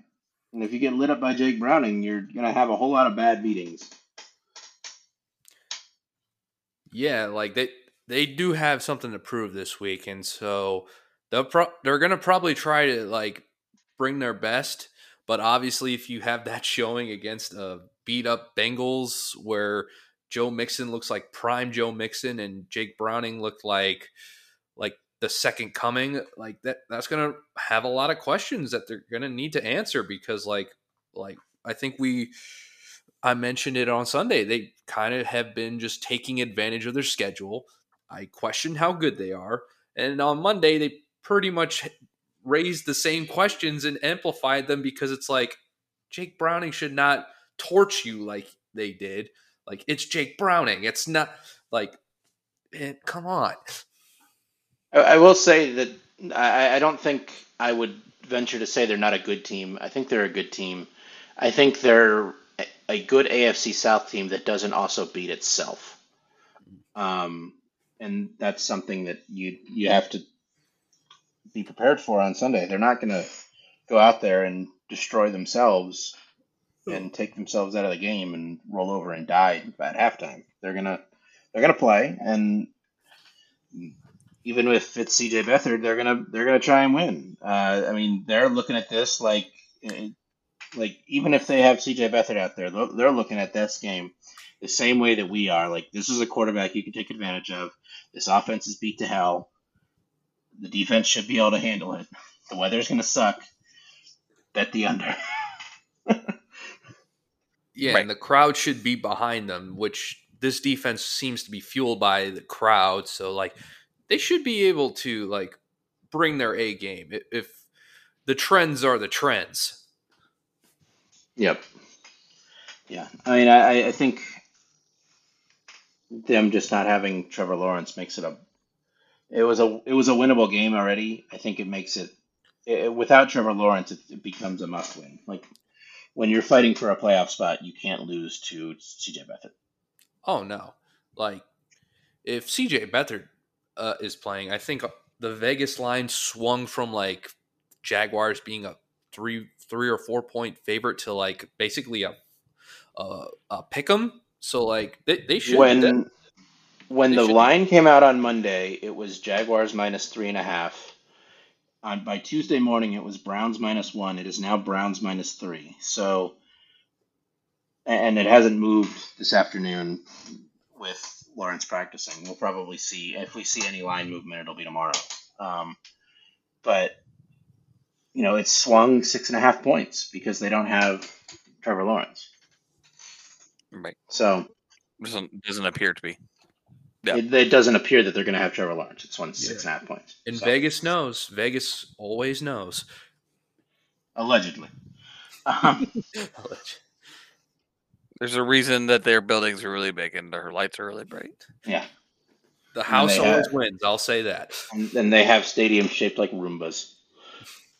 Speaker 2: And if you get lit up by Jake Browning, you're gonna have a whole lot of bad meetings.
Speaker 3: Yeah, like they they do have something to prove this week, and so they'll pro- they're gonna probably try to like bring their best. But obviously, if you have that showing against a beat up Bengals, where Joe Mixon looks like prime Joe Mixon and Jake Browning looked like like the second coming, like that that's gonna have a lot of questions that they're gonna need to answer because like like I think we I mentioned it on Sunday. They kind of have been just taking advantage of their schedule. I question how good they are. And on Monday, they pretty much raised the same questions and amplified them because it's like Jake Browning should not torch you like they did. Like it's Jake Browning. It's not like, come on.
Speaker 2: I, will say that I, I don't think I would venture to say they're not a good team. I think they're a good team. I think they're a good AFC South team that doesn't also beat itself. Um, and that's something that you you have to be prepared for on Sunday. They're not going to go out there and destroy themselves and take themselves out of the game and roll over and die at halftime. They're gonna they're gonna play, and even if it's CJ Beathard, they're gonna they're gonna try and win. Uh, I mean, they're looking at this like eh, like even if they have CJ Beathard out there, they're looking at this game the same way that we are. Like this is a quarterback you can take advantage of. This offense is beat to hell. The defense should be able to handle it. The weather's gonna suck. Bet the under.
Speaker 3: Yeah,
Speaker 4: Right.
Speaker 3: and the crowd should be behind them, which this defense seems to be fueled by the crowd. So like they should be able to like bring their A game if, if the trends are the trends.
Speaker 2: Yep. Yeah. I mean, I, I think them just not having Trevor Lawrence makes it a. It was a it was a winnable game already. I think it makes it, it without Trevor Lawrence, it, it becomes a must win. Like when you're fighting for a playoff spot, you can't lose to CJ Beathard.
Speaker 3: Oh no, like if CJ Beathard uh, is playing, I think the Vegas line swung from like Jaguars being a three three or four point favorite to like basically a a, a pick 'em. So like they, they should
Speaker 2: When when
Speaker 3: they
Speaker 2: the
Speaker 3: should-
Speaker 2: line came out on Monday, it was Jaguars minus three and a half. On by Tuesday morning, it was Browns minus one. It is now Browns minus three. So, and it hasn't moved this afternoon with Lawrence practicing. We'll probably see if we see any line movement, it'll be tomorrow. Um, but you know, it's swung six and a half points because they don't have Trevor Lawrence.
Speaker 4: Right.
Speaker 2: So
Speaker 4: Doesn't doesn't appear to be. Yeah.
Speaker 2: it, it doesn't appear that they're going to have Trevor Lawrence. It's won six and a half points.
Speaker 3: And
Speaker 2: So,
Speaker 3: Vegas knows. Vegas always knows.
Speaker 2: allegedly. Um,
Speaker 4: There's a reason that their buildings are really big and their lights are really bright.
Speaker 2: yeah,
Speaker 3: The house always
Speaker 2: have-
Speaker 3: wins. I'll say that.
Speaker 2: and then they have stadiums shaped like Roombas.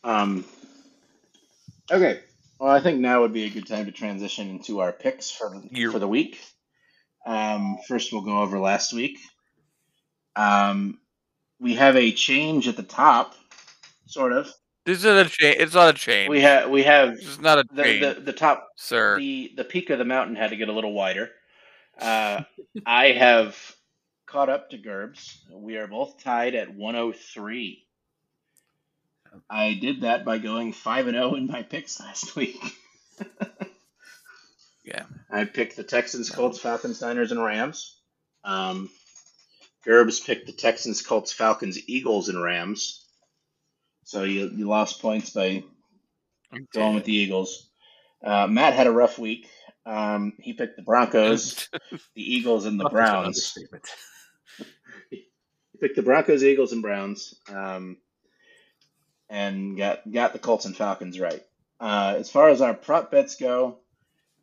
Speaker 2: Um, okay, well, I think now would be a good time to transition into our picks for the,
Speaker 4: You-
Speaker 2: for the week. Um, first, we'll go over last week. Um, we have a change at the top, sort of.
Speaker 4: This is a change. It's not a change.
Speaker 2: We have we have
Speaker 4: It's not a
Speaker 2: the,
Speaker 4: change,
Speaker 2: the the top
Speaker 4: sir.
Speaker 2: the the peak of the mountain had to get a little wider. Uh, I have caught up to Gerbs. We are both tied at 103. I did that by going 5 and 0 in my picks last week.
Speaker 4: Yeah.
Speaker 2: I picked the Texans, Colts, Falcons, Niners, and Rams. Um, Gerbs picked the Texans, Colts, Falcons, Eagles, and Rams. So you, you lost points by going with the Eagles. Uh, Matt had a rough week. Um, he picked the Broncos, the Eagles, and the Browns. He picked the Broncos, Eagles, and Browns, um, and got got the Colts and Falcons right. Uh, as far as our prop bets go,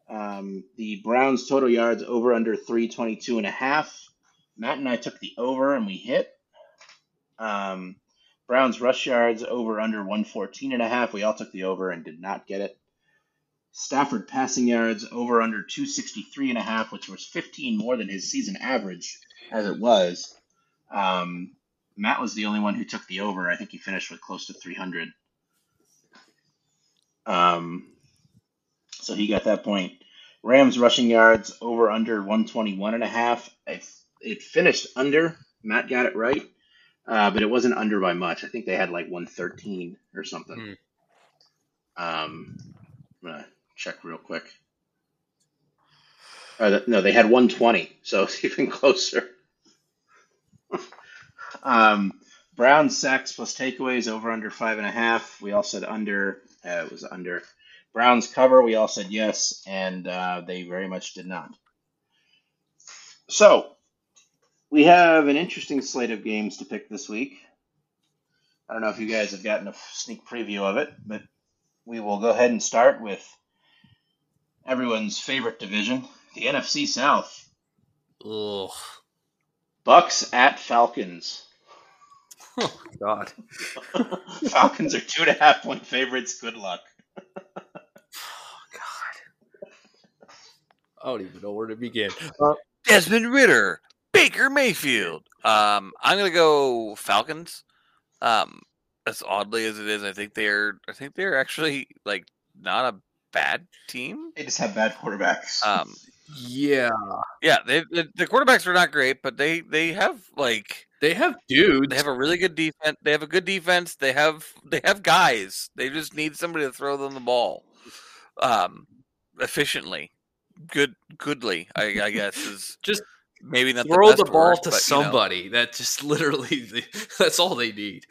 Speaker 2: um, the Browns total yards over under 322 and a half. Matt and I took the over and we hit. Um, Browns rush yards over under 114 and a half. We all took the over and did not get it. Stafford passing yards over under 263 and a half, which was 15 more than his season average as it was. Um, Matt was the only one who took the over. I think he finished with close to 300. Um, so he got that point. Rams rushing yards over under 121 and a half. It finished under. Matt got it right, uh, but it wasn't under by much. I think they had like 113 or something. Um, I'm gonna check real quick. Uh, no, they had 120, so it's even closer. um, Browns sacks plus takeaways over under five and a half. We all said under. Uh, it was under. Browns cover. We all said yes, and uh, they very much did not. So we have an interesting slate of games to pick this week. I don't know if you guys have gotten a sneak preview of it, but we will go ahead and start with everyone's favorite division, the NFC South.
Speaker 3: Ugh.
Speaker 2: Bucs at Falcons.
Speaker 3: Oh, God.
Speaker 2: Falcons are two and a half point favorites. Good luck.
Speaker 3: God. I don't even know where to begin.
Speaker 4: Desmond Ridder, Baker Mayfield. Um, I'm gonna go Falcons. Um, as oddly as it is, I think they're I think they're actually like not a bad team.
Speaker 2: They just have bad quarterbacks.
Speaker 4: Um,
Speaker 3: Yeah.
Speaker 4: yeah, they, the the quarterbacks are not great, but they they have like
Speaker 3: They have dudes.
Speaker 4: they have a really good defense. They have a good defense. They have they have guys. They just need somebody to throw them the ball, um, efficiently, good goodly. I, I guess is
Speaker 3: Just
Speaker 4: maybe not
Speaker 3: throw
Speaker 4: the,
Speaker 3: the, ball
Speaker 4: word,
Speaker 3: to
Speaker 4: but, you know.
Speaker 3: somebody. That just literally, that's all they need.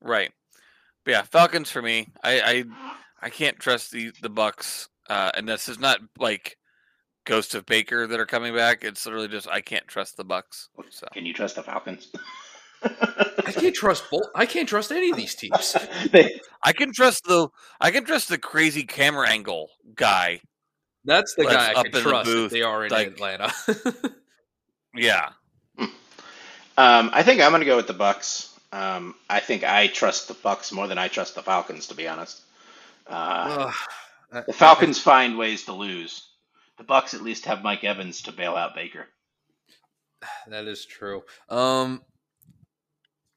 Speaker 4: Right. But yeah, Falcons for me. I I, I can't trust the the Bucs. Uh, and this is not like Ghost of Baker that are coming back. It's literally just I can't trust the Bucs. So
Speaker 2: Can you trust the Falcons?
Speaker 3: I can't trust both. I can't trust any of these teams.
Speaker 2: they,
Speaker 4: I can trust the I can trust the crazy camera angle guy.
Speaker 3: That's the
Speaker 4: Let's
Speaker 3: guy I
Speaker 4: up
Speaker 3: can
Speaker 4: in the
Speaker 3: trust if they are in
Speaker 4: like-
Speaker 3: Atlanta.
Speaker 4: Yeah.
Speaker 2: um, I think I'm going to go with the Bucs. Um, I think I trust the Bucs more than I trust the Falcons, to be honest. Uh,
Speaker 3: Ugh.
Speaker 2: the Falcons find ways to lose. The Bucs at least have Mike Evans to bail out Baker.
Speaker 3: That is true. Um,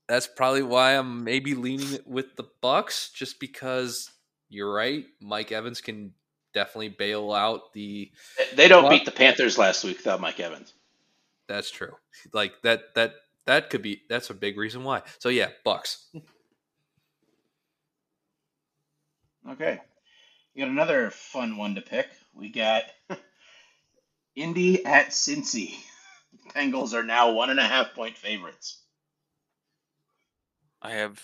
Speaker 3: that's probably why I'm maybe leaning with the Bucs, just because you're right. Mike Evans can definitely bail out the.
Speaker 2: They don't beat the Panthers last week without Mike Evans.
Speaker 3: That's true. Like that. That that could be. That's a big reason why. So yeah, Bucs.
Speaker 2: Okay. We got another fun one to pick. We got Indy at Cincy. The Bengals are now one and a half point favorites.
Speaker 4: I have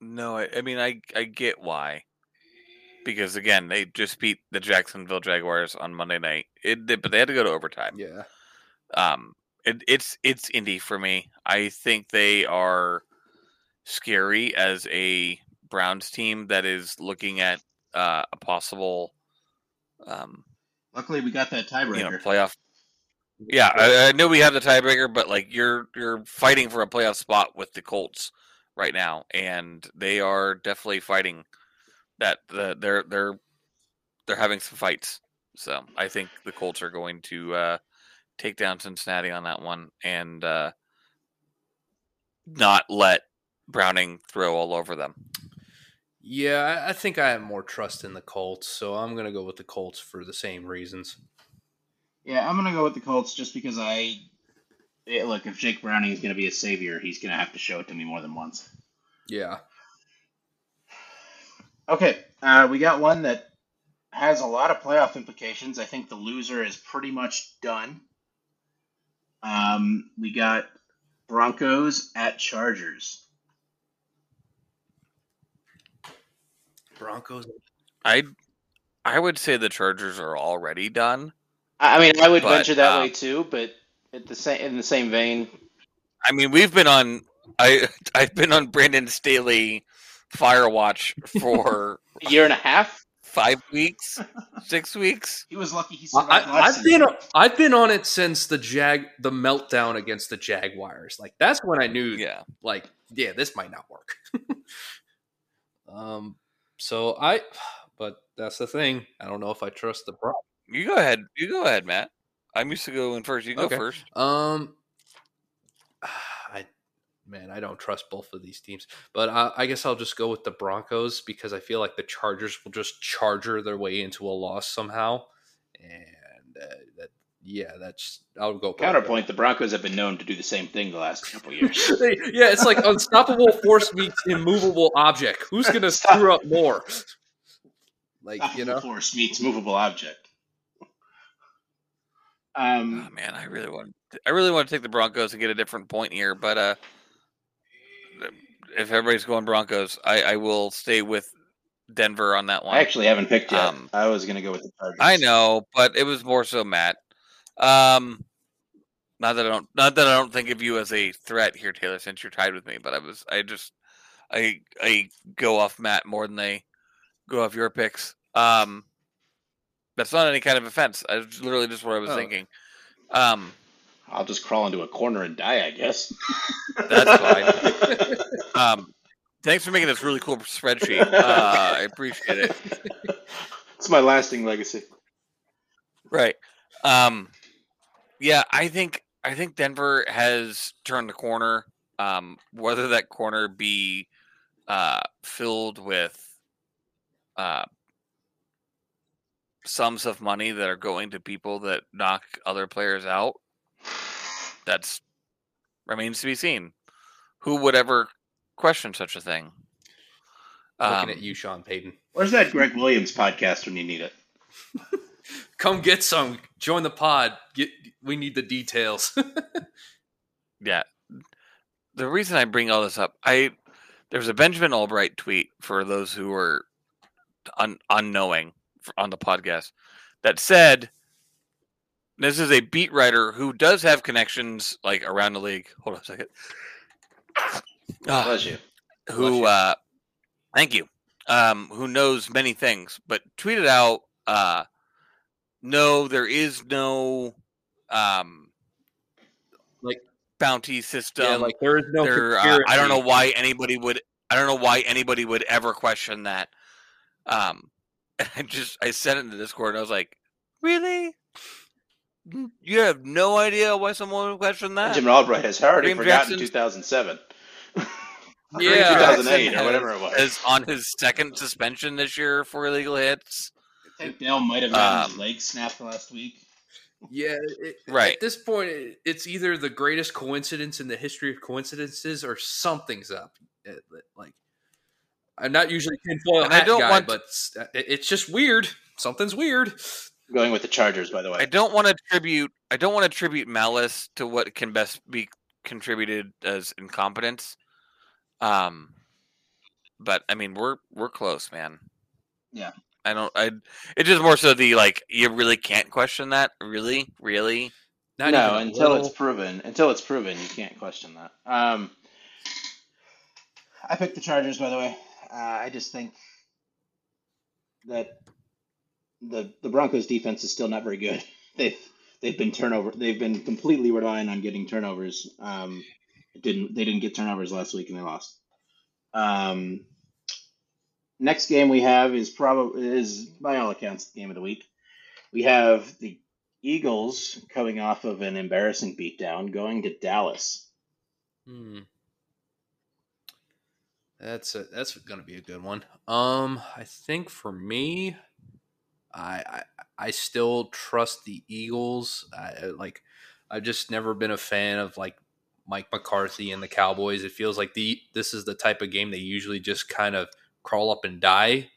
Speaker 4: no. I, I mean, I I get why. Because again, they just beat the Jacksonville Jaguars on Monday night. It, but they had to go to overtime.
Speaker 3: Yeah.
Speaker 4: Um, it, it's it's Indy for me. I think they are scary as a Browns team that is looking at uh, a possible, um,
Speaker 2: Luckily, we got that tiebreaker.
Speaker 4: you know, playoff. Yeah, I, I know we have the tiebreaker, but like you're you're fighting for a playoff spot with the Colts right now, and they are definitely fighting that. The, they're they're they're having some fights. So I think the Colts are going to uh, take down Cincinnati on that one and uh, not let Browning throw all over them.
Speaker 3: Yeah, I- I think I have more trust in the Colts, so I'm gonna go with the Colts for the same reasons.
Speaker 2: Yeah, I'm gonna go with the Colts just because I eh, look. If Jake Browning is gonna be a savior, he's gonna have to show it to me more than once.
Speaker 3: Yeah.
Speaker 2: Okay, uh, we got one that has a lot of playoff implications. I think the loser is pretty much done. Um, we got Broncos at Chargers.
Speaker 3: Broncos.
Speaker 4: I I would say the Chargers are already done.
Speaker 2: I I mean, I would
Speaker 4: But,
Speaker 2: venture that
Speaker 4: um,
Speaker 2: way too, but at the same in the same vein,
Speaker 4: I mean, we've been on I I've been on Brandon Staley fire watch for
Speaker 2: a year and a half.
Speaker 4: five weeks, six weeks.
Speaker 2: He was lucky he
Speaker 3: I,
Speaker 2: survived
Speaker 3: I,
Speaker 2: last
Speaker 3: I've
Speaker 2: season.
Speaker 3: been I've been on it since the Jag the meltdown against the Jaguars. Like that's when I knew
Speaker 4: Yeah,
Speaker 3: like yeah this might not work. um. So I, but that's the thing. I don't know if I trust the Broncos.
Speaker 4: you go ahead. You go ahead, Matt. I'm used to going first. You go
Speaker 3: Okay.
Speaker 4: first.
Speaker 3: Um, I man, I don't trust both of these teams, but I, I guess I'll just go with the Broncos because I feel like the Chargers will just charger their way into a loss somehow, and uh, that yeah, that's I'll go
Speaker 2: Counterpoint: The Broncos have been known to do the same thing the last couple years.
Speaker 3: They- yeah, it's like unstoppable force meets immovable object. Who's gonna
Speaker 2: Stop.
Speaker 3: screw up more? Like you know,
Speaker 2: force meets movable object.
Speaker 4: Oh
Speaker 2: Um,
Speaker 4: man, I really want. I really want to take the Broncos and get a different point here, but uh, if everybody's going Broncos, I, I will stay with Denver on that one.
Speaker 2: I actually haven't picked yet.
Speaker 4: Um,
Speaker 2: I was going to go with the Chargers.
Speaker 4: I know, but it was more so Matt. Um, not that I don't, not that I don't think of you as a threat here, Taylor, since you're tied with me. But I was, I just, I, I go off Matt more than they go off your picks. Um, that's not any kind of offense. I was literally just what I was
Speaker 3: Oh.
Speaker 4: thinking. Um,
Speaker 2: I'll just crawl into a corner and die, I guess.
Speaker 4: That's fine. um, thanks for making this really cool spreadsheet. Uh, I appreciate it.
Speaker 2: it's my lasting legacy.
Speaker 4: Right. Um yeah, I think I think Denver has turned the corner. Um whether that corner be uh filled with uh sums of money that are going to people that knock other players out. That's remains to be seen. Who would ever question such a thing?
Speaker 3: looking
Speaker 4: Um,
Speaker 3: at you, Sean Payton.
Speaker 2: Where's that Gregg Williams podcast when you need it?
Speaker 3: Come get some. Join the pod. Get. We need the details.
Speaker 4: Yeah. The reason I bring all this up, I there's a Benjamin Allbright tweet for those who are un, unknowing on the podcast that said this is a beat writer who does have connections like around the league. Hold on a second. Ah,
Speaker 2: Bless you.
Speaker 4: who uh thank you. Um who knows many things, but tweeted out uh no there is no um
Speaker 3: Like-
Speaker 4: bounty system.
Speaker 3: yeah, like there is no.
Speaker 4: there, uh, I don't know why anybody would. I don't know why anybody would ever question that. Um, and I just I sent it in the Discord and I was like, really? You have no idea why someone would question that?
Speaker 2: Jim Albright has already
Speaker 4: Kareem
Speaker 2: forgotten
Speaker 4: Jackson's-
Speaker 2: 2007.
Speaker 3: Yeah.
Speaker 2: 2008
Speaker 4: Jackson
Speaker 2: or whatever it was.
Speaker 4: Is on his second suspension this year for illegal hits.
Speaker 2: I think Dell might have gotten his
Speaker 4: Um,
Speaker 2: leg snapped last week.
Speaker 3: Yeah, it,
Speaker 4: Right.
Speaker 3: At this point, it- it's either the greatest coincidence in the history of coincidences, or something's up. It- it- Like, I'm not usually tinfoil
Speaker 4: And I
Speaker 3: hat
Speaker 4: don't
Speaker 3: guy,
Speaker 4: want-
Speaker 3: but it- it's just weird. Something's weird.
Speaker 2: Going with the Chargers, by the way.
Speaker 4: I don't want to attribute I don't want to attribute malice to what can best be contributed as incompetence. Um, but I mean we're we're close, man.
Speaker 2: Yeah.
Speaker 4: I don't. I. It's just more so the like you really can't question that. Really, really.
Speaker 3: Not
Speaker 2: no, until
Speaker 3: little.
Speaker 2: it's proven. Until it's proven, you can't question that. Um, I picked the Chargers, by the way. Uh, I just think that the the Broncos defense is still not very good. They've they've been turnover. They've been completely relying on getting turnovers. Um, didn't they didn't get turnovers last week and they lost. Um, next game we have is probably is by all accounts the game of the week. We have the Eagles coming off of an embarrassing beatdown, going to Dallas.
Speaker 3: Hmm. That's a, that's going to be a good one. Um, I think for me, I I, I still trust the Eagles. I, like I've just never been a fan of like Mike McCarthy and the Cowboys. It feels like the this is the type of game they usually just kind of crawl up and die,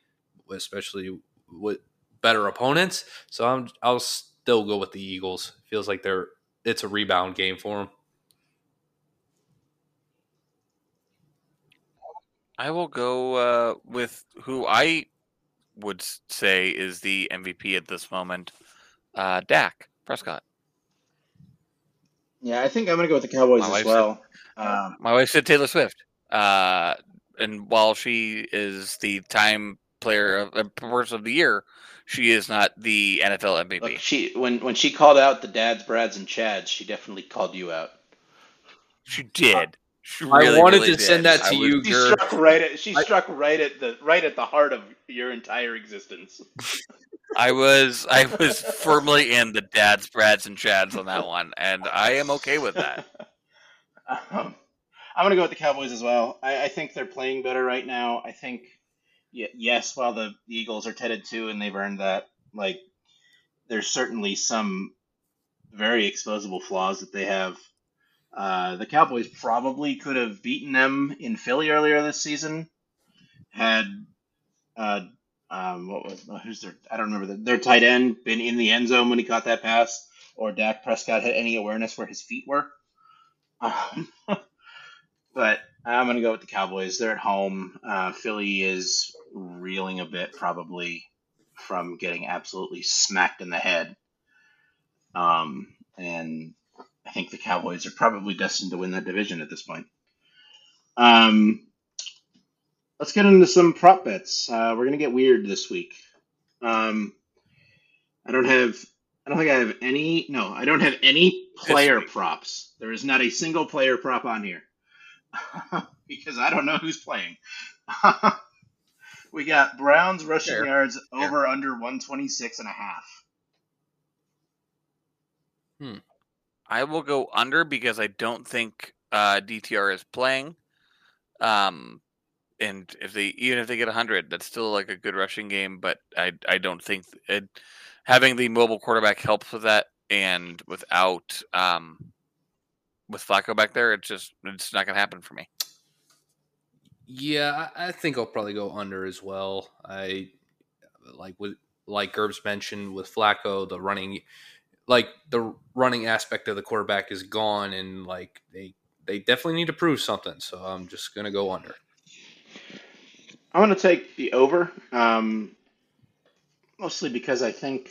Speaker 3: especially with better opponents. So I'm I'll still go with the Eagles. Feels like they're it's a rebound game for them.
Speaker 4: I will go uh, with who I would say is the MVP at this moment, uh, Dak Prescott.
Speaker 2: Yeah, I think I'm going to go with the Cowboys
Speaker 4: My
Speaker 2: as
Speaker 4: wife
Speaker 2: well. Um,
Speaker 4: My wife said Taylor Swift, uh, and while she is the time player of uh, person of the year, she is not the NFL MVP.
Speaker 2: look, she when when she called out the dads, Brads, and Chads, she definitely called you out.
Speaker 4: She did. She
Speaker 3: I wanted
Speaker 4: really
Speaker 3: to send
Speaker 4: did.
Speaker 3: that
Speaker 4: I
Speaker 3: to
Speaker 4: was-
Speaker 3: you,
Speaker 2: She
Speaker 3: Gerb.
Speaker 2: struck right at she
Speaker 3: I-
Speaker 2: struck right at the right at the heart of your entire existence.
Speaker 4: I was I was firmly in the dads, Brads, and Chads on that one, and I am okay with that.
Speaker 2: Um, I'm gonna go with the Cowboys as well. I, I think they're playing better right now. I think, yes, while the, the Eagles are ten too, and they've earned that, like, there's certainly some very exposable flaws that they have. Uh, the Cowboys probably could have beaten them in Philly earlier this season, had uh, um, what was uh, who's their I don't remember the, their tight end been in the end zone when he caught that pass, or Dak Prescott had any awareness where his feet were. Um, but I'm going to go with the Cowboys. They're at home. Uh, Philly is reeling a bit, probably from getting absolutely smacked in the head. Um, and I think the Cowboys are probably destined to win that division at this point. Um, let's get into some prop bets. Uh, we're going to get weird this week. Um, I don't have. I don't think I have any. No, I don't have any player props. There is not a single player prop on here because I don't know who's playing. we got Browns rushing
Speaker 4: Fair.
Speaker 2: yards
Speaker 4: Fair.
Speaker 2: over under 126 and a half.
Speaker 4: I will go under because I don't think uh, DTR is playing. Um, and if they even if they get hundred, that's still like a good rushing game. But I I don't think it, having the mobile quarterback helps with that. And without um, with Flacco back there, it's just it's not gonna happen for me.
Speaker 3: Yeah, I I think I'll probably go under as well. I like with like Gerbs mentioned with Flacco, the running, like the running aspect of the quarterback is gone, and like they they definitely need to prove something. So I'm just gonna go under.
Speaker 2: I'm to take the over, um, mostly because I think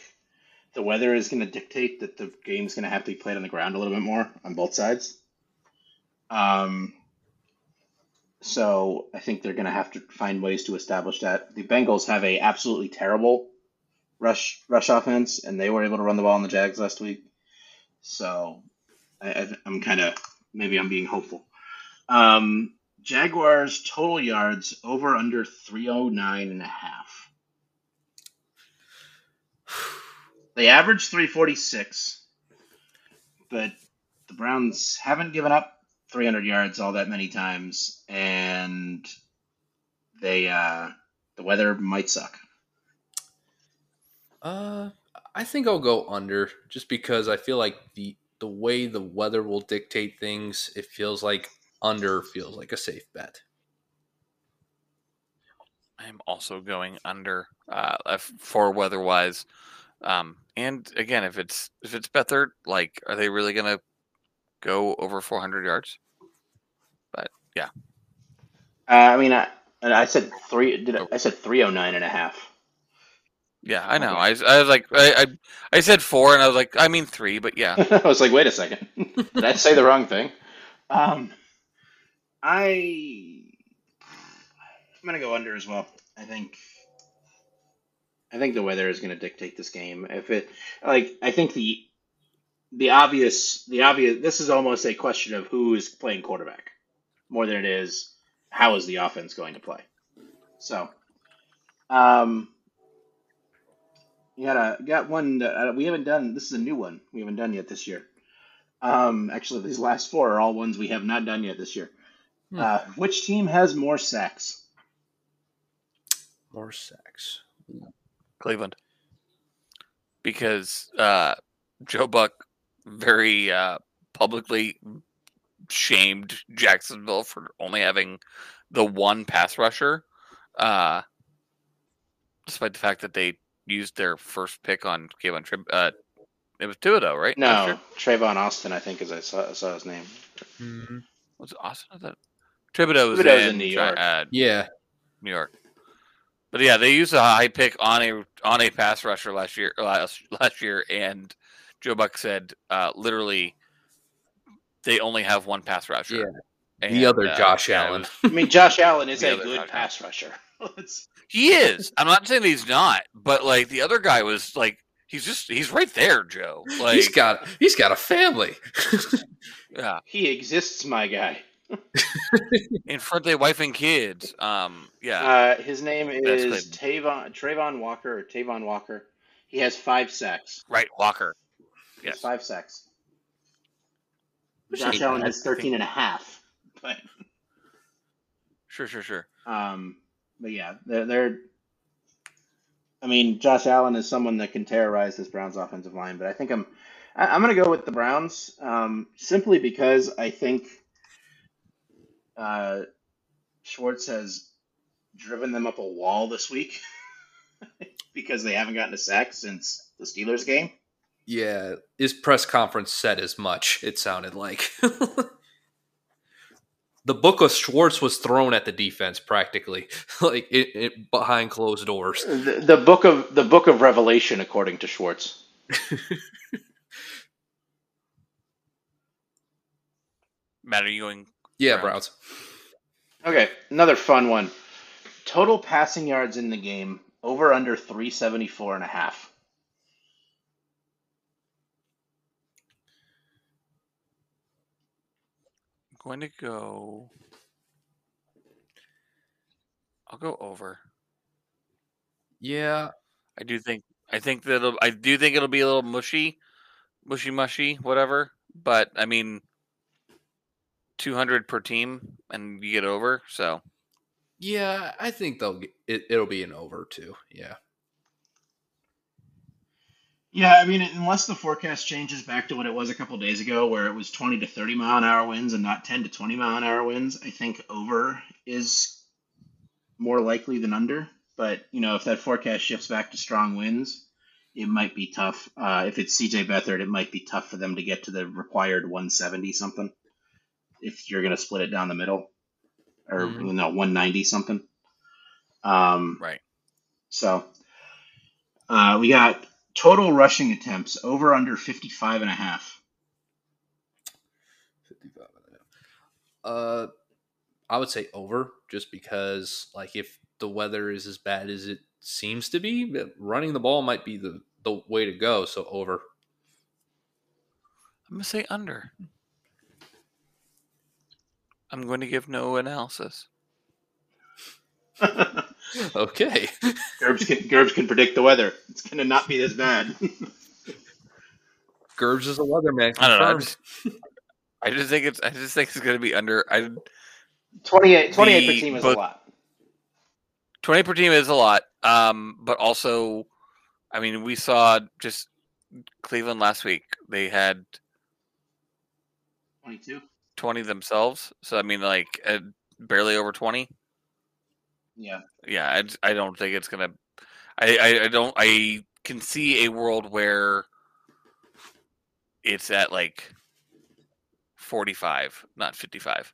Speaker 2: the weather is going to dictate that the game's going to have to be played on the ground a little bit more on both sides. Um, so I think they're going to have to find ways to establish that. The Bengals have a absolutely terrible rush rush offense, and they were able to run the ball on the Jags last week. So I, I'm kind of maybe I'm being hopeful. Um, Jaguars total yards over under 309 and a half. They average 346, but the Browns haven't given up 300 yards all that many times, and they uh, the weather might suck.
Speaker 3: Uh, I think I'll go under just because I feel like the the way the weather will dictate things, it feels like under feels like a safe bet.
Speaker 4: I am also going under uh, for weather wise. Um, and again, if it's if it's Beathard, like, are they really gonna go over 400 yards? But yeah,
Speaker 2: Uh, I mean, I, and I said three. Did I,
Speaker 4: Oh.
Speaker 2: I said 309 and a half.
Speaker 4: Yeah, I know.
Speaker 2: Okay.
Speaker 4: I, was- I was like, I, I I said four, and I was like, I mean three, but yeah,
Speaker 2: I was like, wait a second. Did I say the wrong thing? Um, I I'm gonna go under as well. I think I think the weather is gonna dictate this game. If it like, I think the the obvious the obvious this is almost a question of who is playing quarterback more than it is how is the offense going to play. So, um, you got a got one that uh, we haven't done. This is a new one we haven't done yet this year. Um, actually, these last four are all ones we have not done yet this year.
Speaker 3: Hmm.
Speaker 2: Uh, which team has more sacks?
Speaker 3: More sacks.
Speaker 4: Cleveland, because uh, Joe Buck very uh, publicly shamed Jacksonville for only having the one pass rusher, uh, despite the fact that they used their first pick on Kevin Trib. Uh, it was Thibodeaux, right?
Speaker 2: No,
Speaker 4: year?
Speaker 2: Trayvon Austin. I think as I saw, saw his name.
Speaker 3: Mhm.
Speaker 4: was it Austin? I thought Thibodeaux was
Speaker 2: Thibodeaux's
Speaker 4: in,
Speaker 2: in New
Speaker 4: Gi-
Speaker 2: York.
Speaker 4: Uh,
Speaker 3: Yeah.
Speaker 4: New York. But yeah, they used a high pick on a on a pass rusher last year last last year, and Joe Buck said uh, literally they only have one pass rusher.
Speaker 3: Yeah.
Speaker 4: And,
Speaker 3: The other
Speaker 4: uh,
Speaker 3: Josh
Speaker 4: yeah, it
Speaker 3: Allen.
Speaker 4: was-
Speaker 2: I mean, Josh Allen is a good
Speaker 4: Josh
Speaker 2: pass rusher. Let's-
Speaker 4: he is. I'm not saying he's not, but like the other guy was like he's just he's right there, Joe. Like
Speaker 3: he's got he's got a family.
Speaker 4: yeah,
Speaker 2: he exists, my guy.
Speaker 4: in front of their wife and kids. Um, yeah,
Speaker 2: Uh, his name is Tavon Trayvon Walker or Tavon Walker. He has five sacks.
Speaker 4: right, Walker.
Speaker 2: He
Speaker 4: Yes.
Speaker 2: five sacks. Josh Allen has 13 and a half. But
Speaker 4: Sure, sure, sure.
Speaker 2: Um, but yeah, they're, they're. I mean, Josh Allen is someone that can terrorize this Browns offensive line, but I think I'm. I'm going to go with the Browns um, simply because I think uh, Schwartz has driven them up a wall this week because they haven't gotten a sack since the Steelers game.
Speaker 3: Yeah, his press conference said as much. It sounded like the book of Schwartz was thrown at the defense practically, like it, it behind closed doors.
Speaker 2: The, the book of the book of Revelation, according to Schwartz.
Speaker 4: Matt, are you going?
Speaker 3: Yeah,
Speaker 4: Browns.
Speaker 3: Browns.
Speaker 2: Okay, another fun one. Total passing yards in the game over under 374 and a half.
Speaker 4: Going to go. I'll go over.
Speaker 3: Yeah,
Speaker 4: I do think I think that it'll, I do think it'll be a little mushy, mushy mushy, whatever. But I mean, two hundred per team, and you get over. So
Speaker 3: yeah, I think they'll get it. It'll be an over too. Yeah,
Speaker 2: Yeah, I mean, unless the forecast changes back to what it was a couple days ago, where it was 20 to 30 mile an hour winds and not 10 to 20 mile an hour winds, I think over is more likely than under. But, you know, if that forecast shifts back to strong winds, it might be tough. Uh, if it's CJ Beathard, it might be tough for them to get to the required 170 something if you're going to split it down the middle or,
Speaker 3: Mhm.
Speaker 2: you know, 190 something. Um,
Speaker 4: right,
Speaker 2: so uh, we got total rushing attempts over under 55 and a half.
Speaker 3: fifty-five. and a half. Uh, I would say over, just because like if the weather is as bad as it seems to be, running the ball might be the the way to go. So over.
Speaker 4: I'm gonna say under. I'm going to give no analysis.
Speaker 3: Okay.
Speaker 2: Gerbs can Gerbs can predict the weather. It's going to not be this bad.
Speaker 3: Gerbs is a weatherman.
Speaker 4: I don't know. I just, I just think it's I just think it's going to be under. I
Speaker 2: 28, 28
Speaker 4: The-
Speaker 2: per team is
Speaker 4: but-
Speaker 2: a lot.
Speaker 4: 20 per team is a lot. Um, but also, I mean, we saw just Cleveland last week. They had
Speaker 2: 22.
Speaker 4: 20 themselves. So I mean, like uh, barely over 20.
Speaker 2: Yeah.
Speaker 4: Yeah, I, I don't think it's gonna. I, I, I don't. I can see a world where it's at like 45, not 55.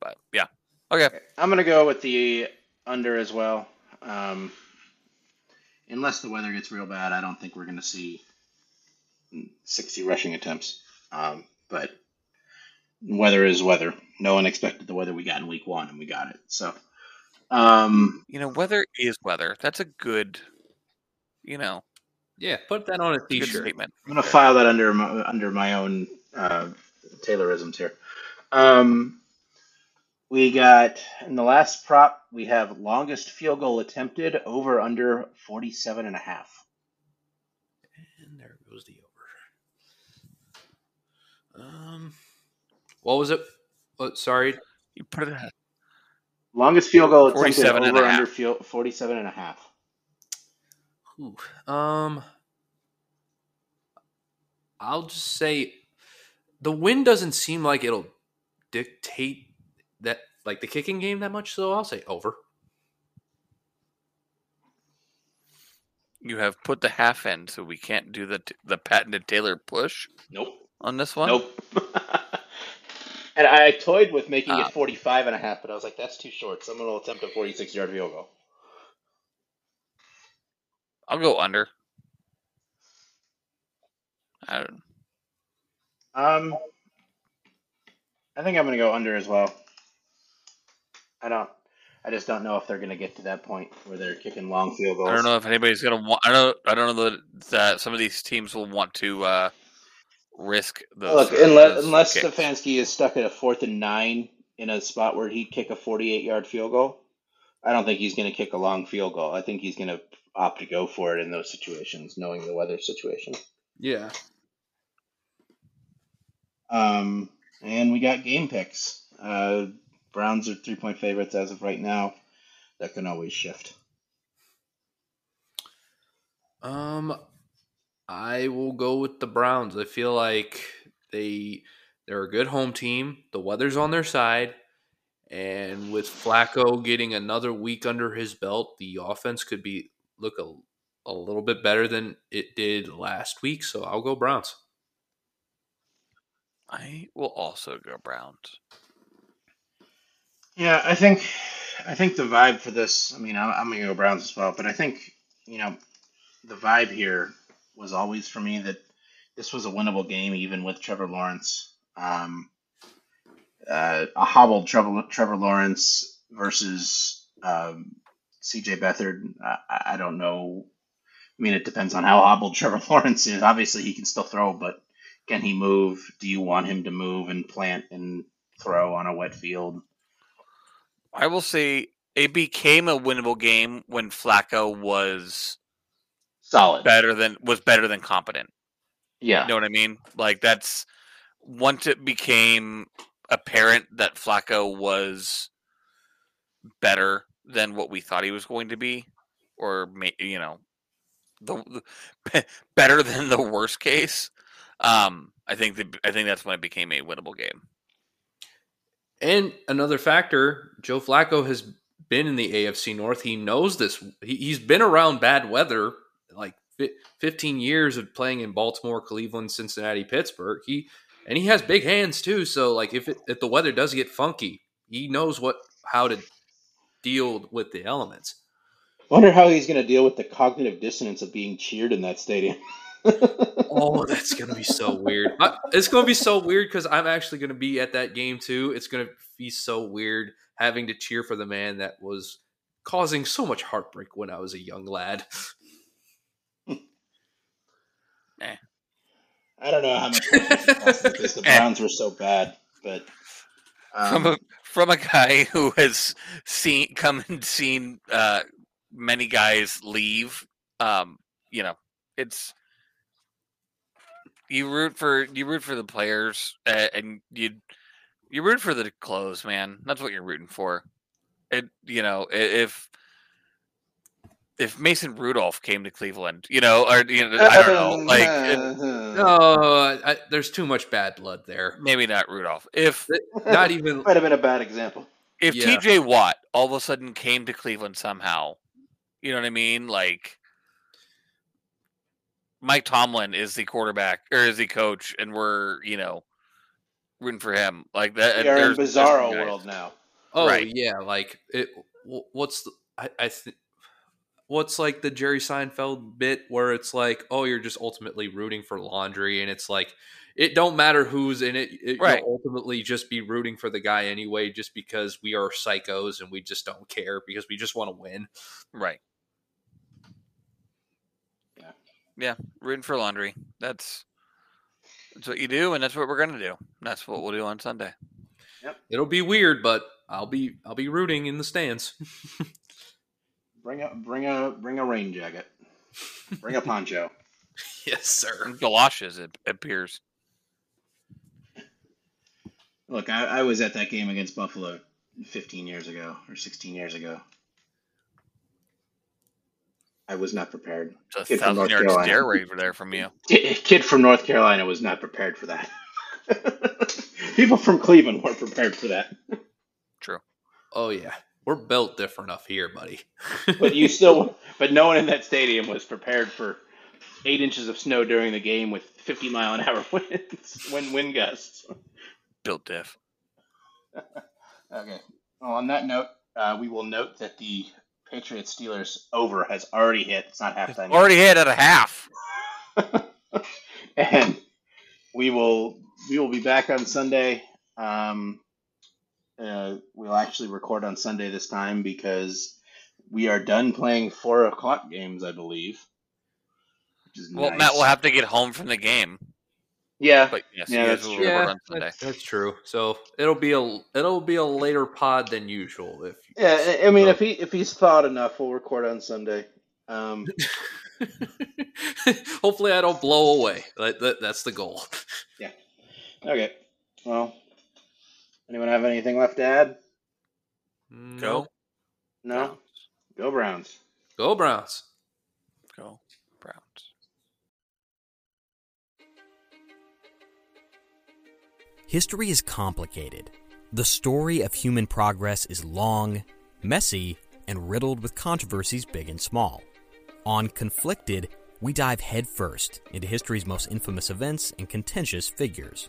Speaker 4: But yeah. Okay.
Speaker 2: I'm gonna go with the under as well. Um, unless the weather gets real bad, I don't think we're gonna see 60 rushing attempts. Um, but weather is weather. No one expected the weather we got in week one, and we got it. So, um,
Speaker 4: You know, weather is weather. That's a good, you know,
Speaker 3: Yeah, put that on a
Speaker 4: good
Speaker 3: t-shirt.
Speaker 4: statement.
Speaker 2: I'm gonna file that under my, under my own uh, Taylorisms here. Um, we got in the last prop we have longest field goal attempted over under 47 and a half.
Speaker 3: And there goes the over. Um, what was it? Oh, sorry,
Speaker 4: You put it at
Speaker 2: Longest field goal attempted
Speaker 4: 47 and a
Speaker 2: under
Speaker 4: half.
Speaker 2: field 47 and a half.
Speaker 3: Ooh, um, I'll just say the wind doesn't seem like it'll dictate that like the kicking game that much. So I'll say over.
Speaker 4: you have put the half end, so we can't do the the patented Taylor push
Speaker 2: Nope.
Speaker 4: on this one.
Speaker 2: Nope. and I toyed with making
Speaker 4: Ah.
Speaker 2: it 45 and a half, but I was like, that's too short. Someone will attempt a 46 yard field goal.
Speaker 4: I'll go under. I don't,
Speaker 2: Um, I think I'm going to go under as well. I don't. I just don't know if they're going to get to that point where they're kicking long field goals.
Speaker 4: I don't know if anybody's gonna want. I don't. I don't know that, that some of these teams will want to uh, risk those.
Speaker 2: Look, unless
Speaker 4: those
Speaker 2: unless
Speaker 4: kicks.
Speaker 2: Stefanski is stuck at a fourth and nine in a spot where he'd kick a 48 yard field goal, I don't think he's going to kick a long field goal. I think he's going to opt to go for it in those situations, knowing the weather situation.
Speaker 3: Yeah.
Speaker 2: Um, and we got game picks. Uh, Browns are three point favorites as of right now. That can always shift.
Speaker 3: Um, I will go with the Browns. I feel like they they're a good home team. The weather's on their side, and with Flacco getting another week under his belt, the offense could be look a, a little bit better than it did last week. So I'll go Browns.
Speaker 4: I will also go Browns.
Speaker 2: Yeah, I think I think the vibe for this. I mean, I'm, I'm gonna go Browns as well, but I think you know the vibe here was always for me that this was a winnable game, even with Trevor Lawrence. Um, uh, a hobbled Trevor, Trevor Lawrence versus um, C.J. Beathard. I, I don't know. I mean, it depends on how hobbled Trevor Lawrence is. Obviously, he can still throw, but can he move? Do you want him to move and plant and throw on a wet field?
Speaker 4: I will say it became a winnable game when Flacco was
Speaker 2: Solid.
Speaker 4: better than was better than competent.
Speaker 2: Yeah.
Speaker 4: You know what I mean? Like that's once it became apparent that Flacco was better than what we thought he was going to be, or ma- you know, the, the better than the worst case. Um, I think that I think that's when it became a winnable game.
Speaker 3: And another factor, Joe Flacco has been in the AFC North. He knows this. He, he's been around bad weather, like 15 years of playing in Baltimore, Cleveland, Cincinnati, Pittsburgh. He and he has big hands too. So like if it, if the weather does get funky, he knows what how to deal with the elements.
Speaker 2: Wonder how he's going to deal with the cognitive dissonance of being cheered in that stadium.
Speaker 3: Oh, that's gonna be so weird. I, it's gonna be so weird because I'm actually gonna be at that game too. It's gonna be so weird having to cheer for the man that was causing so much heartbreak when I was a young lad.
Speaker 2: I don't know how much because the Browns were so bad, but um,
Speaker 4: from a from a guy who has seen come and seen uh, many guys leave. Um, you know, it's you root for you root for the players, uh, and you you root for the clothes, man. That's what you're rooting for. It you know if if Mason Rudolph came to Cleveland, you know, or you know, I don't know, like it-
Speaker 3: No, I, there's too much bad blood there.
Speaker 4: maybe not Rudolph. If
Speaker 3: Not even.
Speaker 2: might have been a bad example.
Speaker 4: if
Speaker 3: Yeah.
Speaker 4: TJ Watt all of a sudden came to Cleveland somehow, You know what I mean? Like Mike Tomlin is the quarterback or is the coach, and we're you know rooting for him. Like that.
Speaker 2: We are in
Speaker 4: there's- there's
Speaker 2: bizarro world now.
Speaker 3: Oh
Speaker 4: Right.
Speaker 3: yeah, like it. What's the, I, I think what's like the Jerry Seinfeld bit where it's like, oh, you're just ultimately rooting for laundry, and it's like it don't matter who's in it. it
Speaker 4: Right.
Speaker 3: You'll ultimately just be rooting for the guy anyway, just because we are psychos and we just don't care because we just want to win.
Speaker 4: Right.
Speaker 2: Yeah.
Speaker 4: Yeah, rooting for laundry. That's that's what you do, and that's what we're gonna do. That's what we'll do on Sunday.
Speaker 3: It'll be weird, but I'll be I'll be rooting in the stands.
Speaker 2: Bring a bring a bring a rain jacket. Bring a poncho.
Speaker 3: yes, sir.
Speaker 4: And galoshes, it appears.
Speaker 2: Look, I, I was at that game against Buffalo 15 years ago or 16 years ago. I was not prepared.
Speaker 4: It's a
Speaker 2: Kid from
Speaker 4: thousand
Speaker 2: North
Speaker 4: yard
Speaker 2: Carolina.
Speaker 4: stare waiver there from you.
Speaker 2: Kid kid from North Carolina was not prepared for that. People from Cleveland weren't prepared for that.
Speaker 4: True.
Speaker 3: Oh yeah, we're built different up here, buddy.
Speaker 2: But you still, but no one in that stadium was prepared for eight inches of snow during the game with 50 mile an hour winds, wind wind gusts.
Speaker 4: Built diff.
Speaker 2: Okay. Well, on that note, uh, we will note that the Patriots Steelers over has already hit. It's not halftime. yet.
Speaker 4: Already hit at a half.
Speaker 2: and we will we will be back on Sunday. Um, uh, we'll actually record on Sunday this time because we are done playing four o'clock games, I believe. Which is
Speaker 4: Well,
Speaker 2: nice.
Speaker 4: Matt will have to get home from the game.
Speaker 2: yeah,
Speaker 4: But yes,
Speaker 2: yeah, that's true.
Speaker 4: record
Speaker 3: yeah,
Speaker 4: on Sunday.
Speaker 3: that's, that's true. So it'll be a it'll be a later pod than usual. If
Speaker 2: yeah. I- I mean, if he if he's thought enough, we'll record on Sunday. Um,
Speaker 3: hopefully I don't blow away. That, that, that's the goal. Yeah.
Speaker 2: Okay. Well, anyone have anything left to add?
Speaker 4: Mm, go.
Speaker 2: No. Go Browns.
Speaker 3: go Browns.
Speaker 4: Go Browns.
Speaker 5: History is complicated. The story of human progress is long, messy, and riddled with controversies big and small. On Conflicted, we dive headfirst into history's most infamous events and contentious figures.